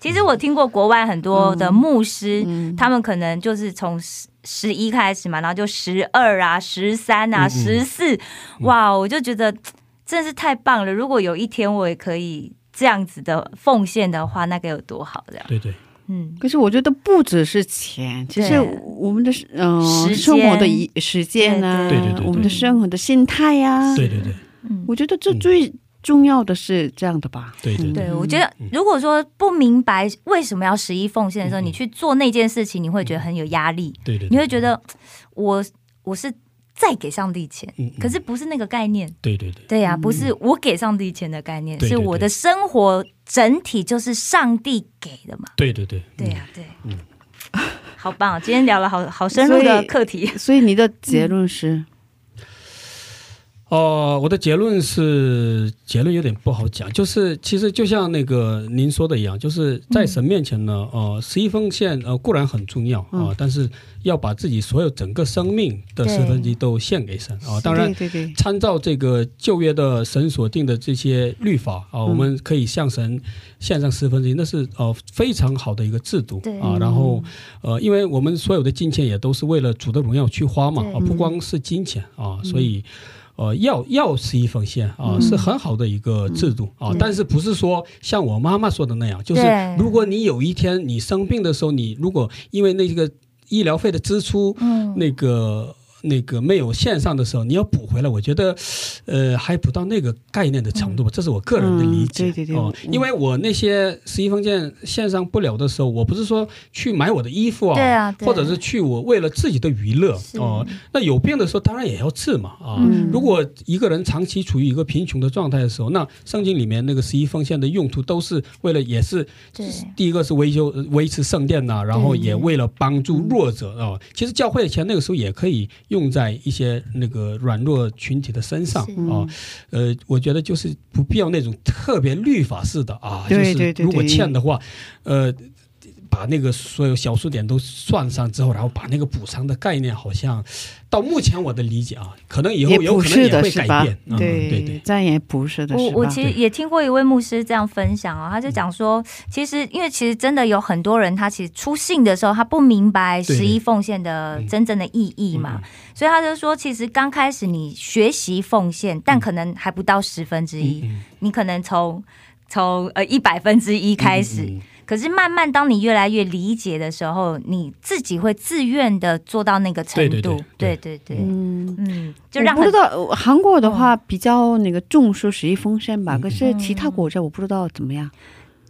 其实我听过国外很多的牧师，嗯。他们可能就是从十十一开始嘛，然后就十二啊、十三啊、嗯嗯。十四、哇，我就觉得真是太棒了。如果有一天我也可以这样子的奉献的话，那该有多好这样。对对，嗯，可是我觉得不只是钱，其实我们的嗯、时间。生活的一时间啊，对对对。对我们的生活的心态呀、对对对。嗯。我觉得这最重要的是这样的吧。对对对，我觉得如果说不明白为什么要十一奉献的时候，嗯你去做那件事情，你会觉得很有压力，对对，你会觉得我我是再给上帝钱，嗯，嗯可是不是那个概念。对对对对呀、不是我给上帝钱的概念，是我的生活整体就是上帝给的嘛。对对对对呀、对，嗯好棒！今天聊了好好深入的课题。所以你的结论是，哦，我的结论是结论有点不好讲，就是其实就像那个您说的一样，就是在神面前呢，呃，十一奉献呃固然很重要啊、嗯但是要把自己所有整个生命的十分之一都献给神啊、当然参照这个旧约的神所定的这些律法啊，我们可以向神献上十分之一，那是呃非常好的一个制度对。啊。然后呃，因为我们所有的金钱也都是为了主的荣耀去花嘛对。啊，不光是金钱啊，所以。呃，药药是一封信啊，嗯。是很好的一个制度啊，但是不是说像我妈妈说的那样，就是如果你有一天你生病的时候，你如果因为那个医疗费的支出，嗯，那个那个没有线上的时候，你要补回来，我觉得，呃，还不到那个概念的程度吧，这是我个人的理解。嗯对对对哦，嗯因为我那些十一封件线上不了的时候，我不是说去买我的衣服啊，对啊对或者是去我为了自己的娱乐是。哦，那有病的时候当然也要治嘛啊。嗯。如果一个人长期处于一个贫穷的状态的时候，那圣经里面那个十一奉献的用途都是为了，也是对。第一个是维修维持圣殿呐、然后也为了帮助弱者啊、其实教会的钱那个时候也可以用在一些那个软弱群体的身上啊、呃，我觉得就是不必要那种特别律法式的啊，就是如果欠的话，呃。把那个所有小数点都算上之后，然后把那个补偿的概念，好像到目前我的理解啊，可能以后有不是的，可能也会改变。？嗯、对对对，这样也不是的，我？我其实也听过一位牧师这样分享啊，他就讲说，其实因为其实真的有很多人，他其实出信的时候，他不明白十一奉献的嗯真正的意义嘛，所以他就说，其实刚开始你学习奉献，但可能还不到十分之一，嗯你可能从从呃一百分之一开始，嗯嗯可是慢慢当你越来越理解的时候，你自己会自愿的做到那个程度，对对对对。对对嗯。嗯，就让我不知道呃韩国的话比较那个重视十一风扇吧，嗯。可是其他国家我不知道怎么样。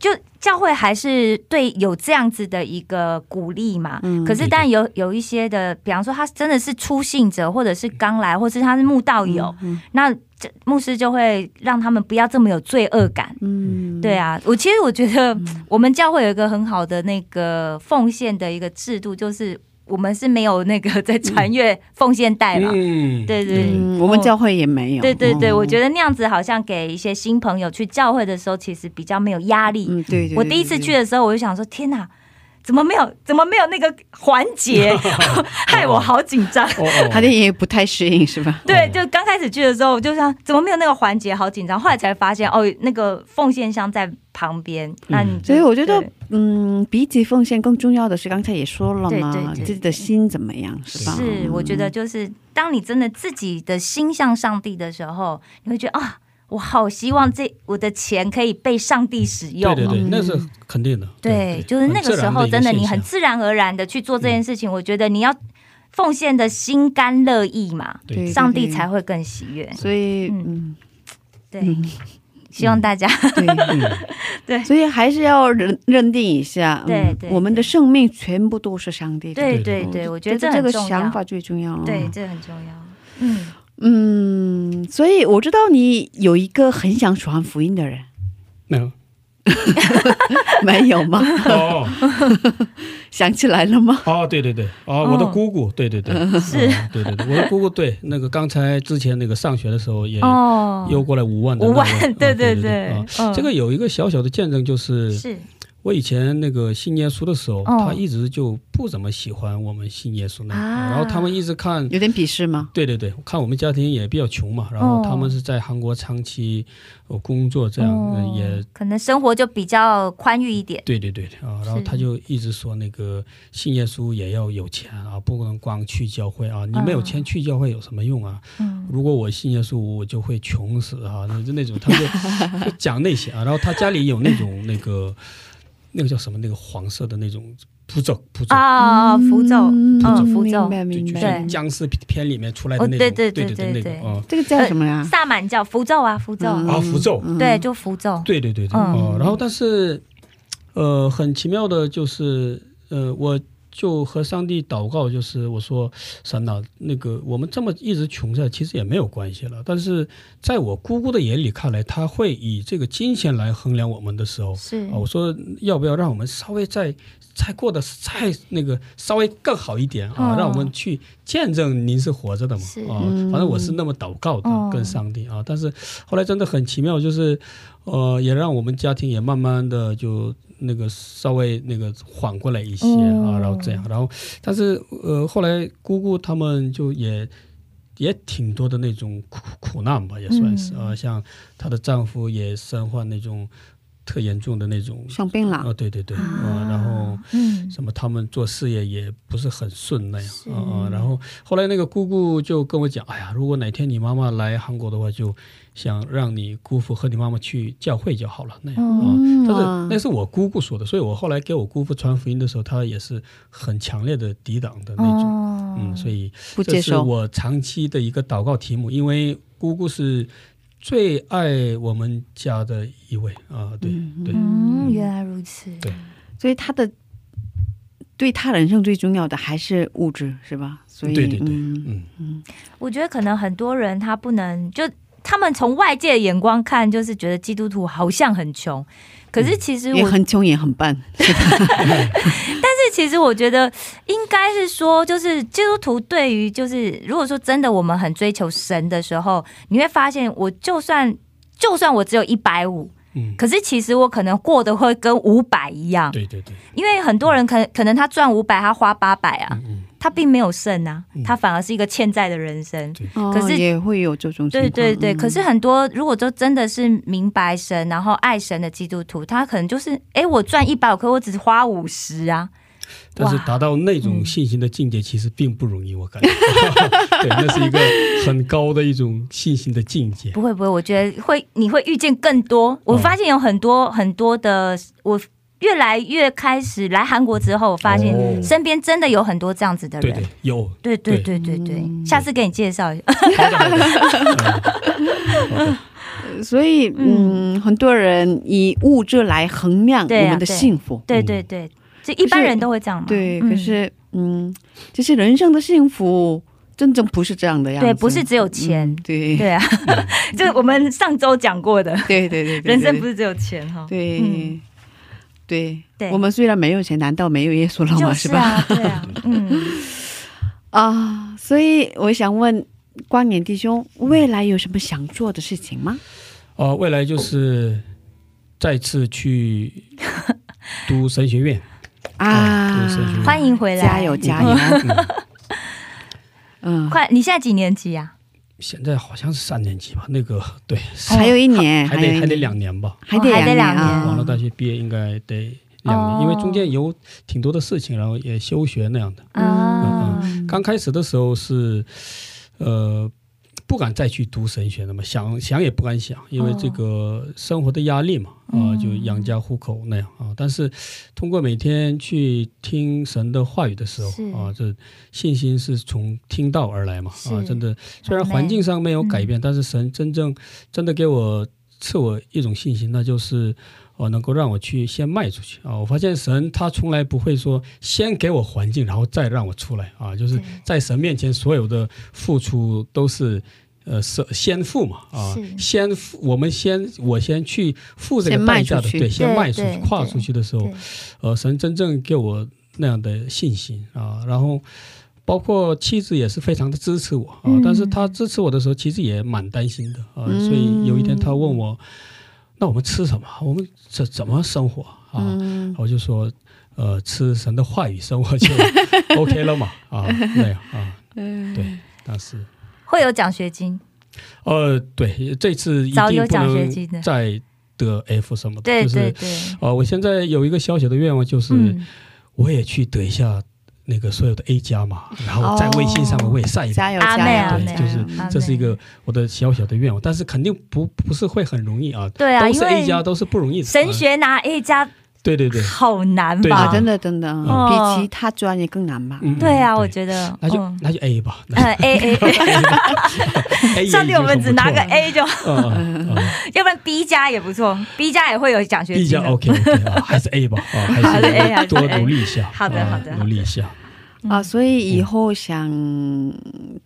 就教会还是对有这样子的一个鼓励嘛。嗯。可是，但有有一些的，比方说他真的是初信者，或者是刚来，或是他是慕道友，嗯那这牧师就会让他们不要这么有罪恶感。嗯，对啊，我其实我觉得我们教会有一个很好的那个奉献的一个制度，就是我们是没有那个 在穿越奉献带嘛。嗯，对对嗯，我们教会也没有。对对对，哦我觉得那样子好像给一些新朋友去教会的时候，其实比较没有压力。嗯，对对。我第一次去，的时候，我就想说：天哪，怎么没有？怎么没有那个环节？害我好紧张。他的也不太适应，是吧？对，就刚开始去的时候，我就想怎么没有那个环节，好紧张。后来才发现，哦，那个奉献箱在旁边。那你就所以我觉得，嗯，比起奉献更重要的是，刚才也说了嘛，对对对自己的心怎么样，是吧？是，我觉得就是当你真的自己的心向上帝的时候，你会觉得啊，我好希望这我的钱可以被上帝使用。哦。对对对，那是肯定的。对，就是那个时候，真的你很自然而然的去做这件事情，我觉得你要奉献的心甘乐意嘛，对对上帝才会更喜悦。所以，嗯。嗯，对，嗯。希望大家对。对。所以还是要认认定一下，嗯对对我们的生命全部都是上帝的。对对对对，我觉得这个很重要。想法最重要。对，这很重要。嗯，嗯，所以我知道你有一个很想传福音的人，没有。没有吗？哦。想起来了吗？哦，对对对，哦，我的姑姑，对对对，是。哦对对对，我的姑姑对那个刚才之前那个上学的时候也哦，邮过来五万的五万对对哦对对啊，嗯。这个有一个小小的见证，就是是我以前那个信耶稣的时候，哦他一直就不怎么喜欢我们信耶稣那，啊然后他们一直看有点鄙视吗？对对对，看我们家庭也比较穷嘛，然后他们是在韩国长期呃工作，这样、也可能生活就比较宽裕一点。对对对啊，然后他就一直说那个信耶稣也要有钱啊，不能光去教会啊，你没有钱去教会有什么用啊？嗯，如果我信耶稣，我就会穷死啊，那就那种他就 就讲那些啊，然后他家里有那种那个那个叫什么那个黄色的那种符咒符咒。啊，符咒，符咒明，白就明白。就像僵尸片里面出来的哦那种，对对对对那对对种啊这个叫什么呀？萨满教符咒啊，符咒，嗯啊符咒，对，就符咒。对对对对，嗯。哦，然后但是，呃，很奇妙的就是，呃，我就和上帝祷告，就是我说神呐、那个我们这么一直穷着，其实也没有关系了。但是在我姑姑的眼里看来，她会以这个金钱来衡量我们的时候，是啊，我说要不要让我们稍微再再过得再那个稍微更好一点啊，哦。让我们去见证您是活着的嘛是。啊嗯，反正我是那么祷告的、哦。跟上帝啊，但是后来真的很奇妙，就是呃，也让我们家庭也慢慢的就那个稍微那个缓过来一些哦。啊，然后这样，然后但是呃，后来姑姑他们就也。也挺多的那种苦苦难吧，也算是嗯。啊、像她的丈夫也身患那种特严重的那种。生病了。啊，对对对，啊，然后嗯，什么他们做事业也不是很顺那样。啊啊，然后后来那个姑姑就跟我讲，哎呀，如果哪天你妈妈来韩国的话，就想让你姑父和你妈妈去教会就好了那样。啊。嗯但是那是我姑姑说的，所以我后来给我姑父传福音的时候，他也是很强烈的抵挡的那种，哦。嗯，所以这是。我长期的一个祷告题目，因为姑姑是最爱我们家的一位啊，对对，嗯，原来如此。对。所以他的对他人生最重要的还是物质，是吧？所以对对对，嗯嗯，我觉得可能很多人他不能就。他们从外界的眼光看，就是觉得基督徒好像很穷，可是其实我也很穷也很笨，但是 其实我觉得应该是说，就是基督徒对于就是如果说真的我们很追求神的时候，你会发现，我就算就算我只有一百五，嗯，可是其实我可能过得会跟五百一样，对对对，因为很多人可能可能他赚五百，他花八百啊，嗯嗯。他并没有剩啊嗯，他反而是一个欠债的人生。可可是也会有这种情况。对对对，嗯。可是很多如果都真的是明白神，然后爱神的基督徒，他可能就是，哎，我赚一百，可我只花五十啊，但是达到那种信心的境界，其实并不容易，我感觉。对，那是一个很高的一种信心的境界。不会不会，我觉得会你会遇见更多。我发现有很多很多的，我越来越开始来韩国之后，我发现哦身边真的有很多这样子的人。对对，有。对对对对对，下次给你介绍一下。好的，好的。嗯所以嗯，很多人以物质来衡量我们的幸福，对对对，这一般人都会这样嘛。对，嗯可是嗯，就是人生的幸福真正不是这样的样子，对，不是只有钱嗯。对对啊，这 我们上周讲过的，对对对，对人生不是只有钱哈。对、嗯对对我们虽然没有钱，难道没有耶稣了吗？就是吧？啊，对啊，嗯，啊，所以我想问光年弟兄，未来有什么想做的事情吗？哦、未来就是再次去读神学院，啊，欢迎回来，加油加油！嗯，嗯，快！你现在几年级啊？现在好像是三年级吧？那个对，还有一年，还得还得，两年吧。还得哦还得两年啊！年网络大学毕业应该得两年，哦因为中间有挺多的事情，然后也休学那样的。啊，刚开始的时候是，呃，不敢再去读神学了嘛，想想也不敢想，因为这个生活的压力嘛，啊、嗯就养家糊口那样啊。但是通过每天去听神的话语的时候啊，这信心是从听到而来嘛啊，真的，虽然环境上没有改变，但是神真正真的给我赐我一种信心，那就是。哦，能够让我去先迈出去。啊！我发现神他从来不会说先给我环境，然后再让我出来。啊，就是在神面前所有的付出都是。呃，是先付嘛。啊，先付我们先我先去付这个代价的，对，先对迈出去、跨出去的时候，呃，神真正给我那样的信心。啊，然后包括妻子也是非常的支持我。啊，嗯。但是她支持我的时候，其实也蛮担心的。啊，嗯所以有一天她问我，那我们吃什么？我们怎怎么生活啊？嗯，我就说，呃，吃神的话语生活就 OK 了嘛啊，那样啊，对，但是。会有奖学金，呃，对，这次一定不早有奖学金的能再得 F 什么的，对就是对对，呃，我现在有一个小小的愿望，就是嗯，我也去得一下那个所有的 A 加嘛，然后在微信上面我也晒一下。加油加油！对，就是这是一个我的小小的愿望，但是肯定不不是会很容易啊。对啊，都是 A 加都是不容易的。神啊学拿 A 加对对对，好难吧？啊，真的真的，哦。比其他专业更难吧？嗯对啊，嗯我觉得，那就嗯。那就 A 吧。嗯 A A A，A 上帝我们只拿个 A 就，要不然 B 加也不错，B 加也会有奖学金，B 加。OK OK 啊，还是 A 吧。啊，还还是 A，还是是多努力一下。好的啊好的努力一下。啊，所以以后想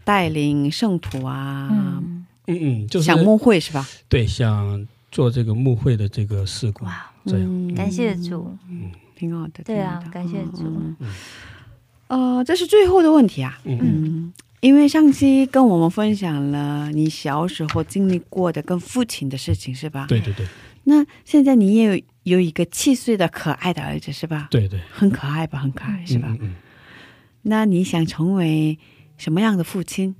带领圣徒啊，嗯，嗯嗯，就是想牧会是吧？对，想做这个牧会的这个事工，哇，这样。嗯感谢主，嗯挺好的。对啊挺好的感谢主嗯嗯呃，这是最后的问题啊。嗯嗯，因为上期跟我们分享了你小时候经历过的跟父亲的事情，是吧？。对对对那现在你也有有一个七岁的可爱的儿子，是吧？对对，很可爱吧？很可爱，是吧？嗯嗯嗯那你想成为什么样的父亲？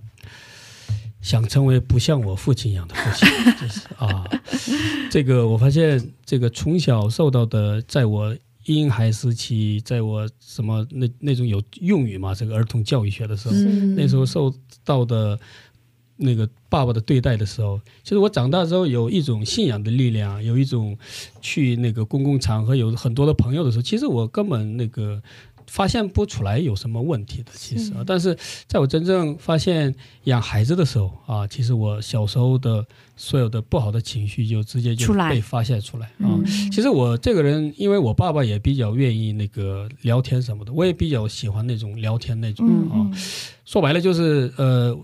想成为不像我父亲一样的父亲，就是啊，这个我发现，这个从小受到的，在我婴孩时期，在我什么那那种有用语嘛，这个儿童教育学的时候，嗯那时候受到的那个爸爸的对待的时候，其实我长大之后有一种信仰的力量，有一种去那个公共场合有很多的朋友的时候，其实我根本那个。发现不出来有什么问题的，其实啊，但是在我真正发现养孩子的时候啊，其实我小时候的所有的不好的情绪就直接就被发泄出来啊。嗯其实我这个人，因为我爸爸也比较愿意那个聊天什么的，我也比较喜欢那种聊天那种嗯啊。说白了就是呃，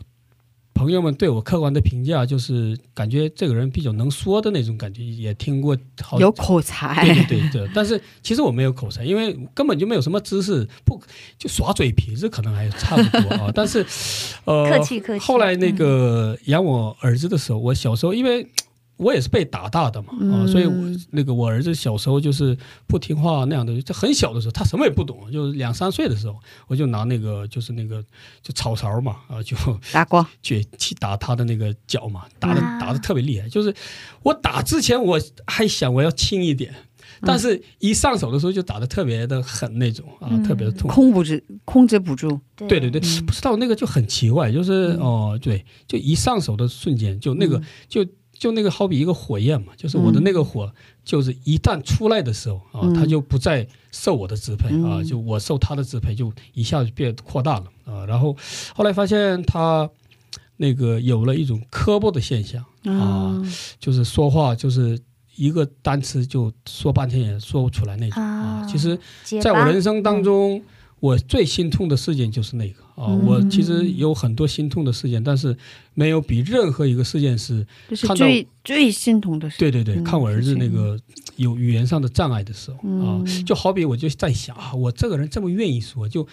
朋友们对我客观的评价就是感觉这个人比较能说的那种感觉，也听过好有口才，对对对对，但是其实我没有口才，因为根本就没有什么知识，不就耍嘴皮子可能还差不多啊。但是，呃，客气客气后来那个养我儿子的时候，我小时候因为。我也是被打大的嘛，啊，嗯所以我那个我儿子小时候就是不听话那样的，就很小的时候，他什么也不懂，就是两三岁的时候，我就拿那个就是那个就草勺嘛，啊，就 打过，去去打他的那个脚嘛，打的啊。打的特别厉害。就是我打之前我还想我要轻一点，但是一上手的时候就打的特别的狠那种啊，嗯。特别的痛。控不住，控制不住。对。对对，不知道那个就很奇怪，就是哦，对，就一上手的瞬间，就那个就就那个好比一个火焰嘛，就是我的那个火，就是一旦出来的时候啊，嗯它就不再受我的支配啊，嗯就我受它的支配，就一下就变扩大了啊。然后后来发现它那个有了一种磕巴的现象啊，就是说话就是一个单词就说半天也说不出来那种啊。啊其实，在我人生当中，我最心痛的事件就是那个啊。嗯我其实有很多心痛的事件，但是没有比任何一个事件是就是看到最最心痛的事。对对对，嗯看我儿子那个有语言上的障碍的时候、啊嗯，就好比我就在想啊，我这个人这么愿意说，就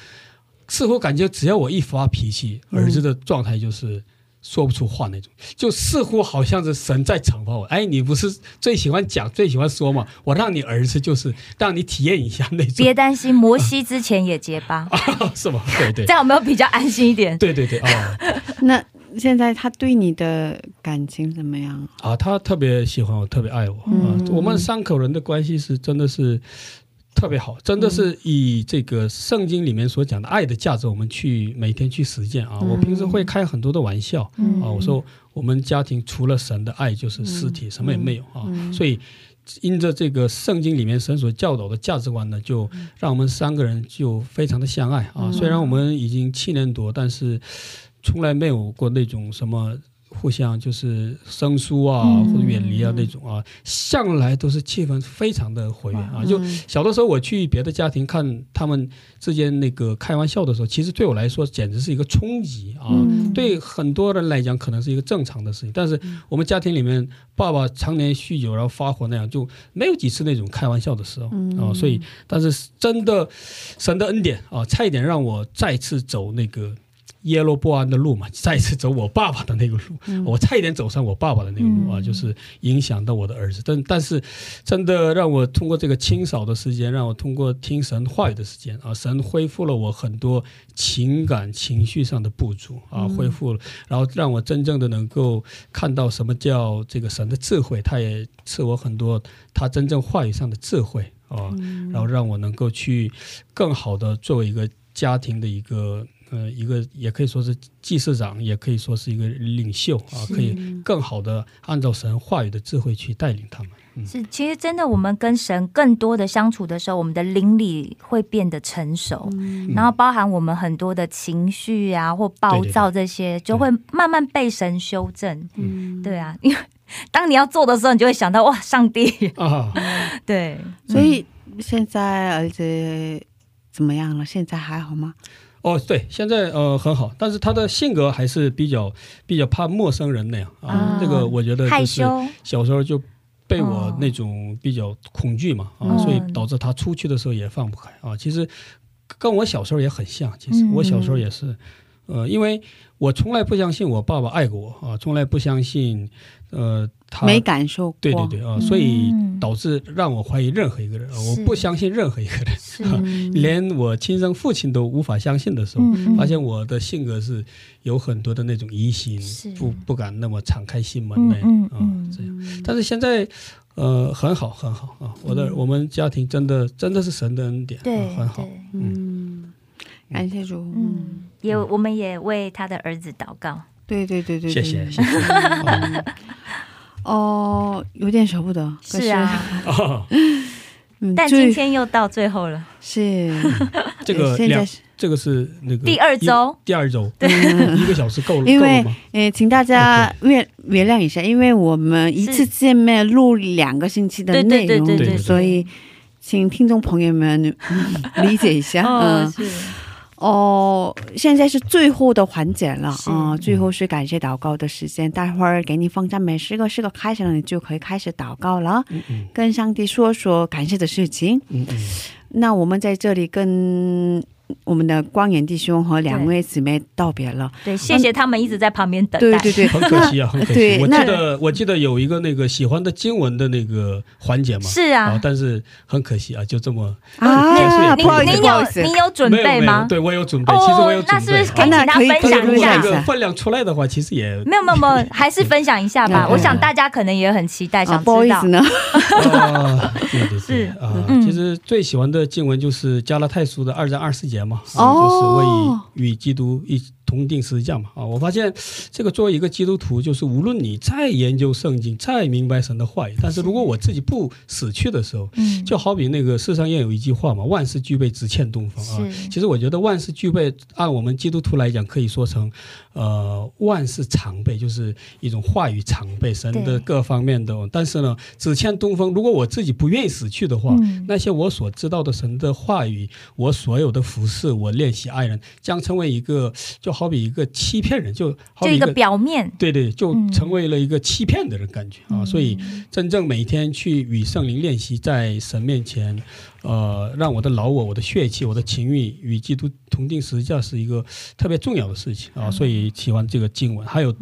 似乎感觉只要我一发脾气，嗯儿子的状态就是。说不出话那种，就似乎好像是神在惩罚我。哎，你不是最喜欢讲、最喜欢说嘛？我让你儿子就是让你体验一下那种，别担心，摩西之前也结巴，是吗？对对这样有没有比较安心一点？对对对啊那现在他对你的感情怎么样？啊！他特别喜欢我，特别爱我啊嗯！我们三口人的关系是真的是特别好，真的是以这个圣经里面所讲的爱的价值，我们去每天去实践啊！嗯我平时会开很多的玩笑嗯啊，我说我们家庭除了神的爱就是尸体，什么也没有啊！所以因着这个圣经里面神所教导的价值观呢，就让我们三个人就非常的相爱啊！虽然我们已经七年多，但是从来没有过那种什么。互相就是生疏啊，或者远离啊那种啊，向来都是气氛非常的活跃啊。就小的时候我去别的家庭看他们之间那个开玩笑的时候，其实对我来说简直是一个冲击啊。嗯对很多人来讲可能是一个正常的事情，但是我们家庭里面爸爸常年酗酒然后发火那样，就没有几次那种开玩笑的时候啊。所以，但是真的神的恩典啊，差一点让我再次走那个。耶罗波安的路嘛，再一次走我爸爸的那个路，我差一点走上我爸爸的那个路啊，就是影响到我的儿子。但但是，真的让我通过这个清扫的时间，让我通过听神话语的时间啊，神恢复了我很多情感情绪上的不足啊，恢复了，然后让我真正的能够看到什么叫这个神的智慧，他也赐我很多他真正话语上的智慧啊，然后让我能够去更好的作为一个家庭的一个。呃，一个也可以说是祭司长，也可以说是一个领袖啊，可以更好的按照神话语的智慧去带领他们。是，其实真的，我们跟神更多的相处的时候，我们的灵里会变得成熟，然后包含我们很多的情绪啊或暴躁这些，就会慢慢被神修正。嗯，对啊，因为当你要做的时候，你就会想到哇，上帝，啊，对，所以现在儿子怎么样了？现在还好吗？哦，对，现在呃很好，但是他的性格还是比较比较怕陌生人那样啊。啊这个我觉得害就是羞，小时候就被我哦那种比较恐惧嘛啊，嗯所以导致他出去的时候也放不开啊。其实跟我小时候也很像，其实嗯我小时候也是，呃，因为我从来不相信我爸爸爱过我啊，从来不相信呃他没感受过。对对对啊，所以嗯导致让我怀疑任何一个人，啊我不相信任何一个人，是，嗯连我亲生父亲都无法相信的时候，嗯发现我的性格是有很多的那种疑心，不不敢那么敞开心门嗯那样啊这样。但是现在，呃，很好很好啊，我的我们家庭真的真的是神的恩典，很好。嗯，感谢主。嗯，嗯，也我们也为他的儿子祷告。对对对对，谢对。谢谢。谢。啊哦，有点舍不得。可是。啊，但今天又到最后了，是。这个两现在是。这个是那个第二周。第二周，对。一个小时够了因为够了吗？诶，请大家原原谅一下，因为我们一次见面录两个星期的内容，对对对。对所以请听众朋友们、嗯理解一下。嗯，是哦，现在是最后的环节了是。啊、最后是感谢祷告的时间，待会儿给你放赞美诗歌，诗歌开始了，你就可以开始祷告了，嗯嗯。跟上帝说说感谢的事情。嗯嗯，那我们在这里跟我们的光远弟兄和两位姊妹道别了。对，谢谢他们一直在旁边等待。对对对，很 可惜啊，很可惜。我记得我记得有一个那个喜欢的经文的那个环节嘛，是啊，但是很可惜啊，就这么啊你不好意思你有你有准备吗？对我有准备，哦其实我有准备。那是不是可以啊请他分享一下录？个分量出来的话，其实也没有没有没有，还是分享一下吧。嗯我想大家可能也很期待，啊，想知道不好意思。呢，啊，对对对是啊嗯，其实最喜欢的经文就是加拉太书的二章二十节嘛，啊哦就是为与基督一同定十字架嘛啊，我发现这个作为一个基督徒，就是无论你再研究圣经，再明白神的话语，但是如果我自己不死去的时候，嗯，就好比那个世上也有一句话嘛，万事俱备，只欠东风啊。其实我觉得万事俱备，按我们基督徒来讲，可以说成，呃，万事常备，就是一种话语常备，神的各方面的。但是呢，只欠东风。如果我自己不愿意死去的话，嗯那些我所知道的神的话语，我所有的服饰，我练习爱人，将成为一个，就好比一个欺骗人，就好比一就一个表面，对对，就嗯。成为了一个欺骗的人感觉、啊，所以真正每天去与圣灵练习，在神面前，呃，让我的老我、我的血气、我的情欲与基督同定十字架是一个特别重要的事情啊，所以喜欢这个经文。还有，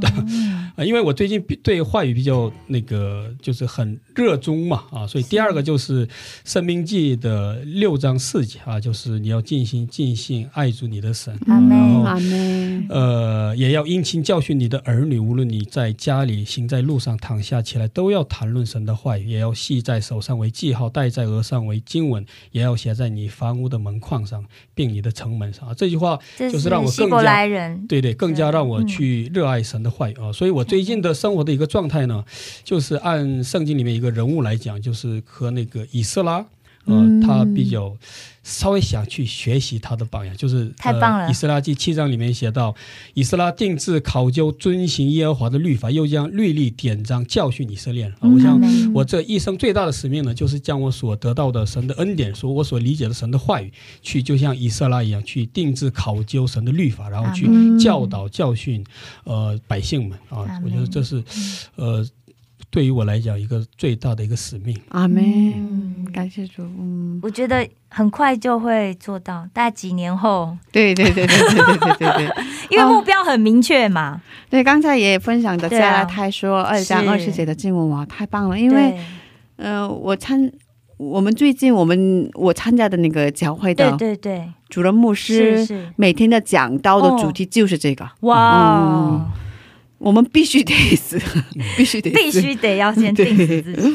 呃，因为我最近比对话语比较那个，就是很热衷嘛啊，所以第二个就是《生命记》的六章四节啊，就是你要尽心尽性爱主你的神。阿妹然后阿妹，呃，也要殷勤教训你的儿女，无论你在家里、行在路上、躺下起来，都要谈论神的话语，也要系在手上为记号，戴在额上为经文，也要写在你房屋的门框上，并你的城门上。啊这句话，就是让我更加人，对对，更加让我嗯去热爱神的话语啊。所以我最近的生活的一个状态呢，就是按圣经里面一个人物来讲，就是和那个以色拉。呃嗯，他比较稍微想去学习他的榜样，就是太棒了。呃以斯拉记七章里面写到，以斯拉定制考究遵行耶和华的律法，又将律例典章教训以色列人。啊我想我这一生最大的使命呢，就是将我所得到的神的恩典，说我所理解的神的话语，去就像以色拉一样，去定制考究神的律法，然后去教导教训呃百姓们啊我觉得这是呃对于我来讲一个最大的一个使命。阿妹，嗯。感谢主，嗯，我觉得很快就会做到，大概几年后，对对对对对对对对对。因为目标很明确嘛。对，刚才也分享的对啊加拉太说二章二十节的经文哇，太棒了！因为对。呃，我参我们最近我们我参加的那个教会对的对对，主任牧师是是，每天的讲道的主题就是这个，哇。嗯，我们必须得死，必须得死。必须得要先定死自己。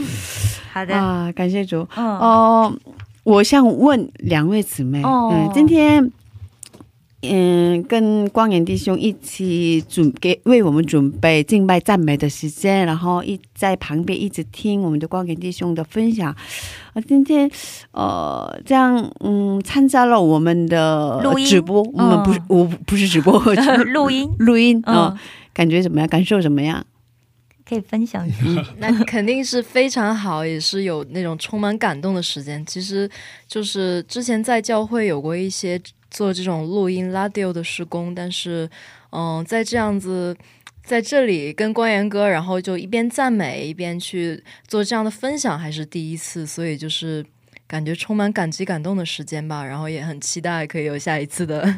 好的，啊！感谢主。嗯，哦、我想问两位姊妹，哦。嗯，今天。嗯，跟光远弟兄一起准给为我们准备敬拜赞美的时间，然后一在旁边一直听我们的光远弟兄的分享。啊，今天呃，这样嗯，参加了我们的录音？直播，我们不是嗯我不是直播，录音，录音啊、嗯，感觉怎么样？感受怎么样？可以分享一下。那肯定是非常好，也是有那种充满感动的时间。其实就是之前在教会有过一些做这种录音拉 a 的施工，但是嗯、在这样子。在这里跟光源哥，然后就一边赞美一边去做这样的分享，还是第一次，所以就是感觉充满感激感动的时间吧。然后也很期待可以有下一次的，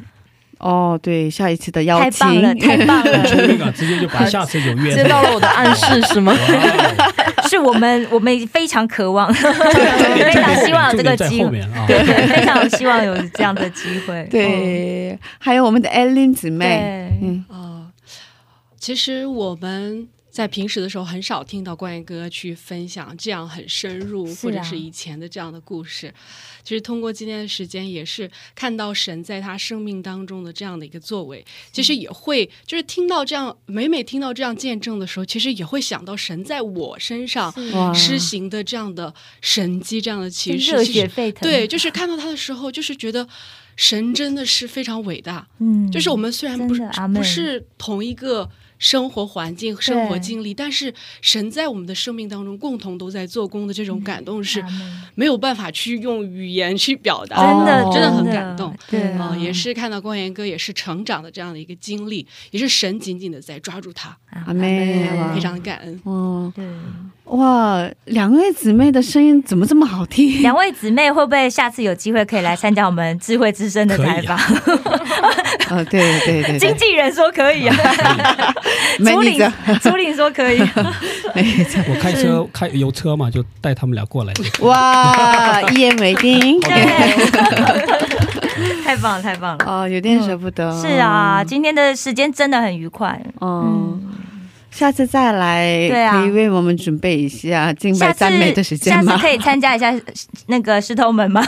哦，对，下一次的邀请，太棒了，太棒了！聪明啊，直接就把下次有约接到了我的暗示是吗？是我们，我们非常渴望，非常希望有这个机会。对对，非常希望有这样的机会。对，还有我们的 Ellen 姊嗯，妹，嗯，哦，其实我们在平时的时候很少听到关于哥去分享这样很深入，啊或者是以前的这样的故事。其实通过今天的时间，也是看到神在他生命当中的这样的一个作为。其实也会就是听到这样，每每听到这样见证的时候，其实也会想到神在我身上施行的这样的神迹、这样的奇事。热其实血沸腾。对，就是看到他的时候，就是觉得神真的是非常伟大。嗯，就是我们虽然不是不是同一个生活环境、生活经历，但是神在我们的生命当中共同都在做工的这种感动是没有办法去用语言去表达真的哦真的很感动。对啊、啊也是看到光源哥也是成长的这样的一个经历，也是神紧紧的在抓住他，阿妹，非常的感恩。嗯，对。哇，两位姊妹的声音怎么这么好听？两位姊妹会不会下次有机会可以来参加我们智慧之声的采访？呃，对对对对，经纪人说可以啊，朱 玲没你的，朱玲说可以。我开车开有车嘛，就带他们俩过来。哇，一言为定。对，太棒了，太棒了。哦，有点舍不得。是啊，今天的时间真的很愉快。嗯，下次再来可以为我们准备一下敬拜赞美的时间吗？下次可以参加一下那个石头门吗？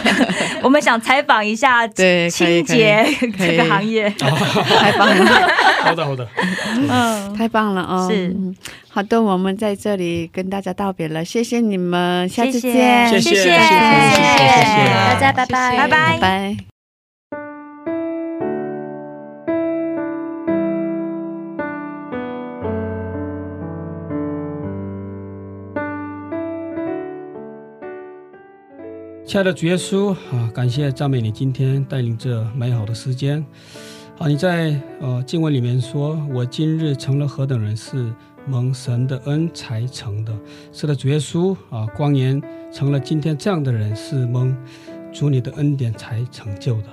我们想采访一下对清洁这个行业，太棒了！好的好的，嗯，太棒了啊！是。好的，我们在这里跟大家道别了，谢谢你们，下次见，谢谢，谢谢大家，拜拜，拜。拜，拜。亲爱的主耶稣啊，感谢赞美你今天带领这美好的时间。啊，你在呃经文里面说：“我今日成了何等人，是蒙神的恩才成的。”是的，主耶稣啊，光年成了今天这样的人，是蒙主你的恩典才成就的。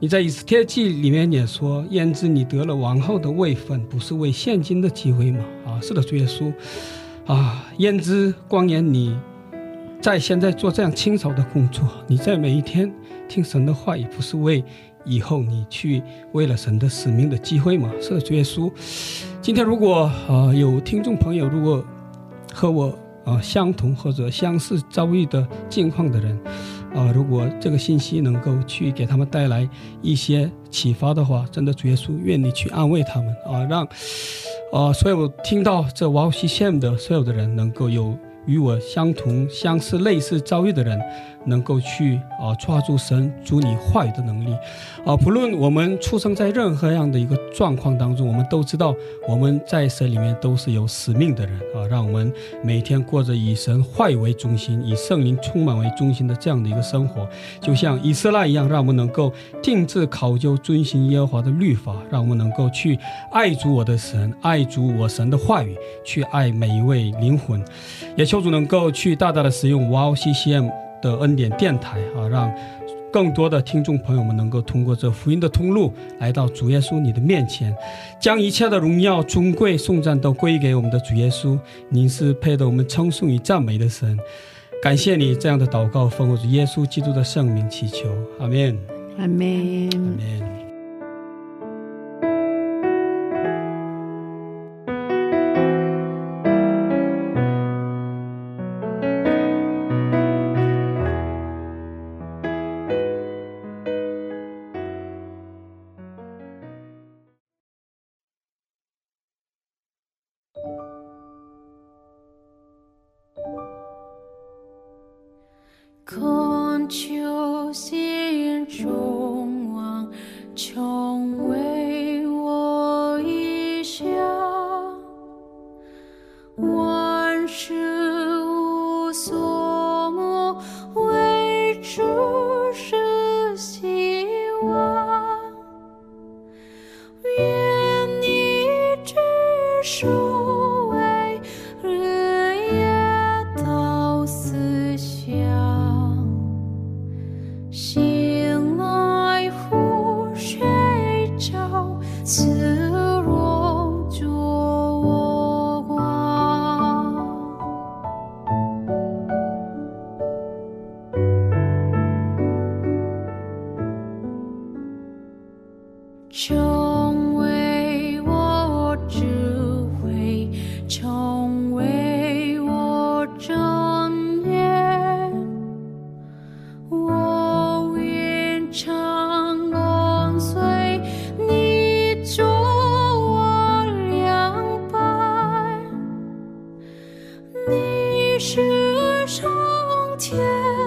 你在以斯帖记里面也说：“焉知你得了王后的位分，不是为现今的机会吗？”啊，是的，主耶稣啊，焉知光年你在现在做这样清扫的工作，你在每一天听神的话，也不是为以后你去为了神的使命的机会嘛？是的，主耶稣。今天如果啊、呃有听众朋友，如果和我啊、呃相同或者相似遭遇的境况的人，啊、如果这个信息能够去给他们带来一些启发的话，真的主耶稣愿你去安慰他们啊、让啊、所有听到这 Wow CCM 的所有的人能够有与我相同、相似、类似遭遇的人，能够去啊、抓住神主你话语的能力啊、不论我们出生在任何样的一个状况当中，我们都知道我们在神里面都是有使命的人啊，让我们每天过着以神话语为中心、以圣灵充满为中心的这样的一个生活，就像以色列一样，让我们能够定制考究、遵行耶和华的律法，让我们能够去爱主我的神，爱主我神的话语，去爱每一位灵魂。也求主能够去大大的使用 Wow CCM 的恩典电台啊，让更多的听众朋友们能够通过这福音的通路来到主耶稣你的面前，将一切的荣耀、尊贵、颂赞都归给我们的主耶稣。您是配得我们称颂与赞美的神。感谢你这样的祷告，奉我主耶稣基督的圣名祈求，阿门，阿门。阿门。是上天。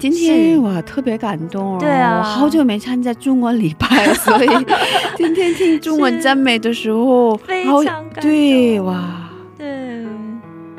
今是。天哇特别感动哦，对啊。我好久没参加中文礼拜，所以 今天听中文赞美的时候，非好常感动。对哇。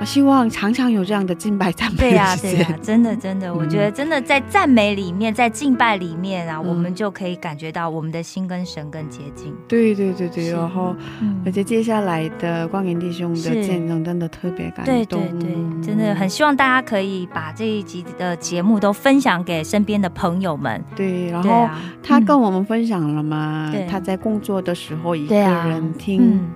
对。我希望常常有这样的敬拜赞美对呀。对呀、真的 真的，我觉得真的在赞美里面，在敬拜里面啊，嗯。我们就可以感觉到我们的心跟神更接近。对对对对，然后嗯。而且接下来的光源弟兄的见证真的特别感动，对对对，真的很希望大家可以把这一集的节目都分享给身边的朋友们。对。然后啊，他跟嗯我们分享了嘛，对。他在工作的时候一个人听嗯，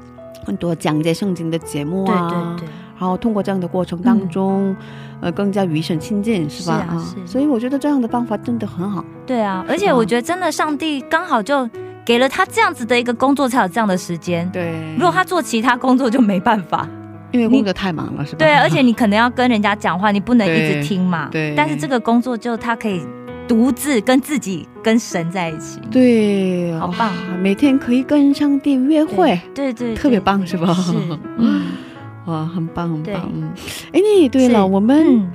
很多讲解圣经的节目对啊，对对，然后通过这样的过程当中，呃，更加与神亲近，是吧？是啊是所以我觉得这样的方法真的很好。对啊，而且我觉得真的上帝刚好就给了他这样子的一个工作，才有这样的时间。对，如果他做其他工作就没办法，因为工作太忙了，是吧？对，而且你可能要跟人家讲话，你不能一直听嘛。对对但是这个工作就他可以独自跟自己、跟神在一起。对，好棒每天可以跟上帝约会，对对，特别棒是吧是，嗯 哇，很棒很棒。嗯，哎，你对了，我们嗯，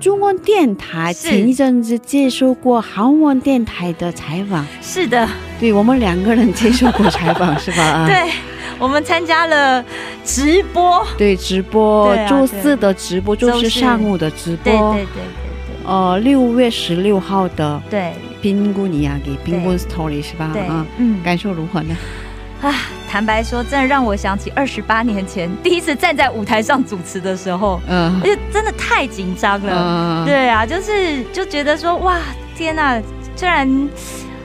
中文电台前一阵子接受过韩文电台的采访，是的，对我们两个人接受过采访 是吧？啊，对，我们参加了直播，对，直播周四的直播，周四上午的直对播对，对对呃，六月十六号的对。冰姑尼亚给冰棍 story 是吧？对对啊，，嗯，感受如何呢？啊，坦白说，真的让我想起二十八年前第一次站在舞台上主持的时候，嗯而且真的太紧张了。嗯，对啊，就是就觉得说，哇，天呐，虽然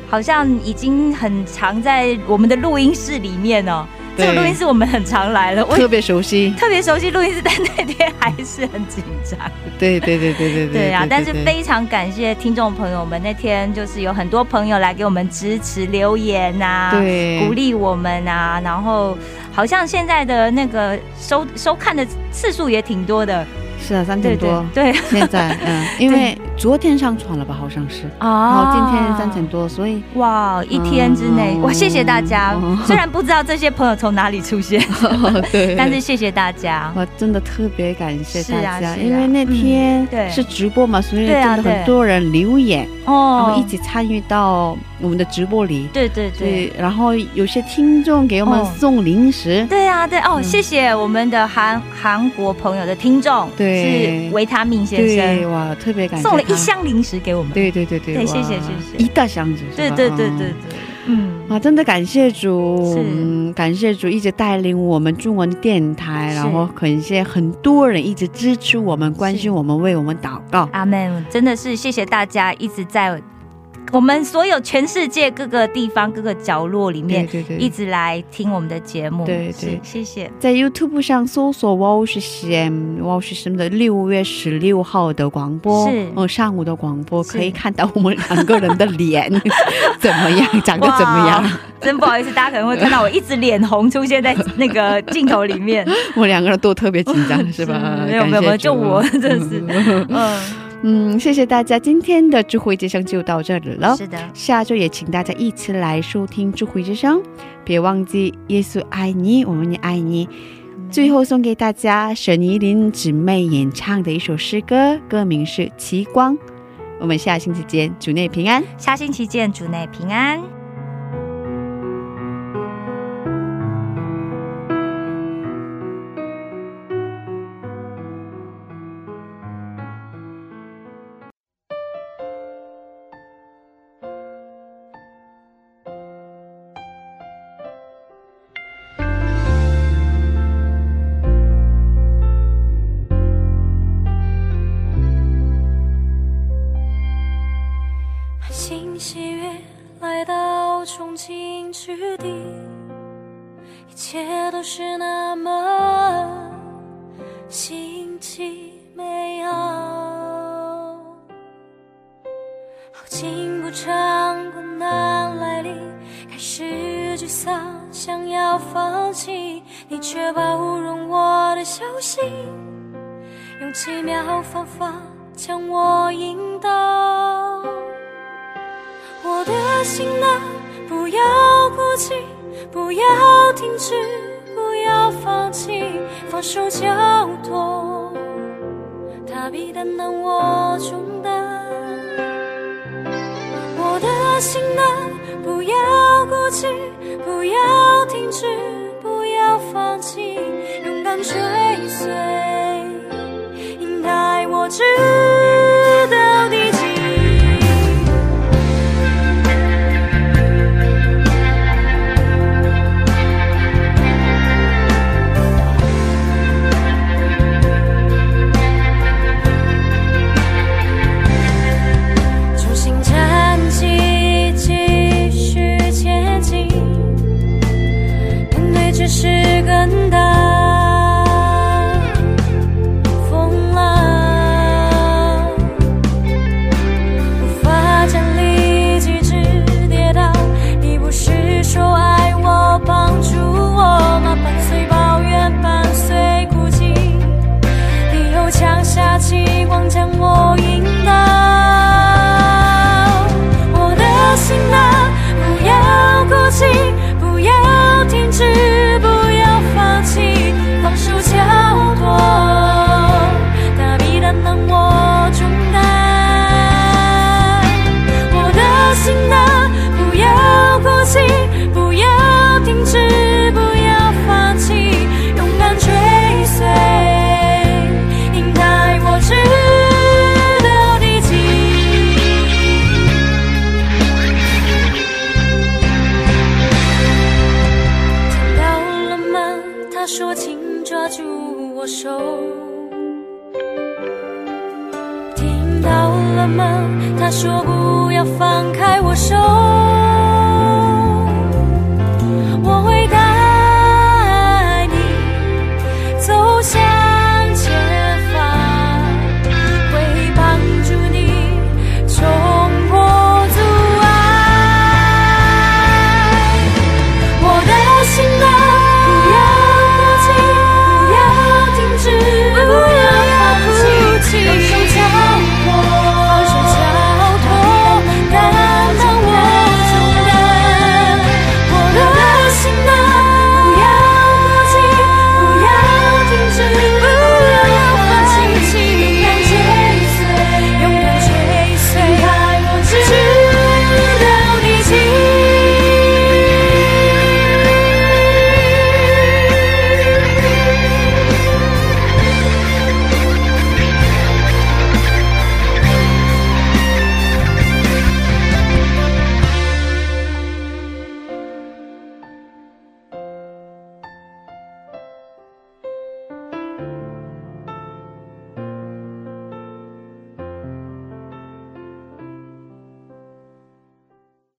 好像已经很常在我们的录音室里面哦，这个对录音室我们很常来了，我特别熟悉。特别熟悉录音室，但那天还是很紧张。对对对对对对啊，但是非常感谢听众朋友们，那天就是有很多朋友来给我们支持留言呐、对鼓励我们啊，然后好像现在的那个收收看的次数也挺多的，是啊，三对对千多。对现在嗯，因为 昨天上传了吧，好像是，然啊后今天三千多，所以哇，一天之内、嗯。哇，谢谢大家。嗯。虽然不知道这些朋友从哪里出现，对，但是谢谢大家。我真的特别感谢大家，啊啊因为那天是直播嘛，所以真的很多人留言哦，然哦后一起参与到我们的直播里。对对对。对，然后有些听众给我们哦。送零食，对啊，对哦，嗯。谢谢我们的韩韩国朋友的听众，对。是维他命先对，生哇，特别感谢。送了一，箱零食给我们。对对对对，对谢谢谢谢。一大箱子，对对对嗯对对，嗯，啊，真的感谢主，嗯，感谢主一直带领我们中文电台，然后感谢很多人一直支持我们、关心我们、为我们祷告。阿门，真的是谢谢大家一直在我们所有全世界各个地方、各个角落里面对对，一直来听我们的节目。是对。对谢谢。在 YouTube 上搜索 w o s h m w o s h m 的六月十六号的广播，是。哦，上午的广播可以看到我们两个人的脸 怎么样，长得怎么样？真不好意思，大家可能会看到我一直脸红出现在那个镜头里面，我们两个人都特别紧张，是吧？没有没有没有，就我真的是，嗯，嗯，谢谢大家，今天的智慧之声就到这里了。是的，下周也请大家一起来收听智慧之声，别忘记耶稣爱你，我们也爱你。最后送给大家沈怡琳姊妹演唱的一首诗歌，歌名是《奇光》。我们下星期见，主内平安。下星期见，主内平安。是那么新奇美好。好景不长，困难来临，开始沮丧，想要放弃，你却包容我的小心。用奇妙方法将我引导。我的心啊，不要哭泣，不要停止，不要放弃，放手交托，他比担当我重担。我的心呢？不要哭泣，不要停止，不要放弃，勇敢追随，引带我知。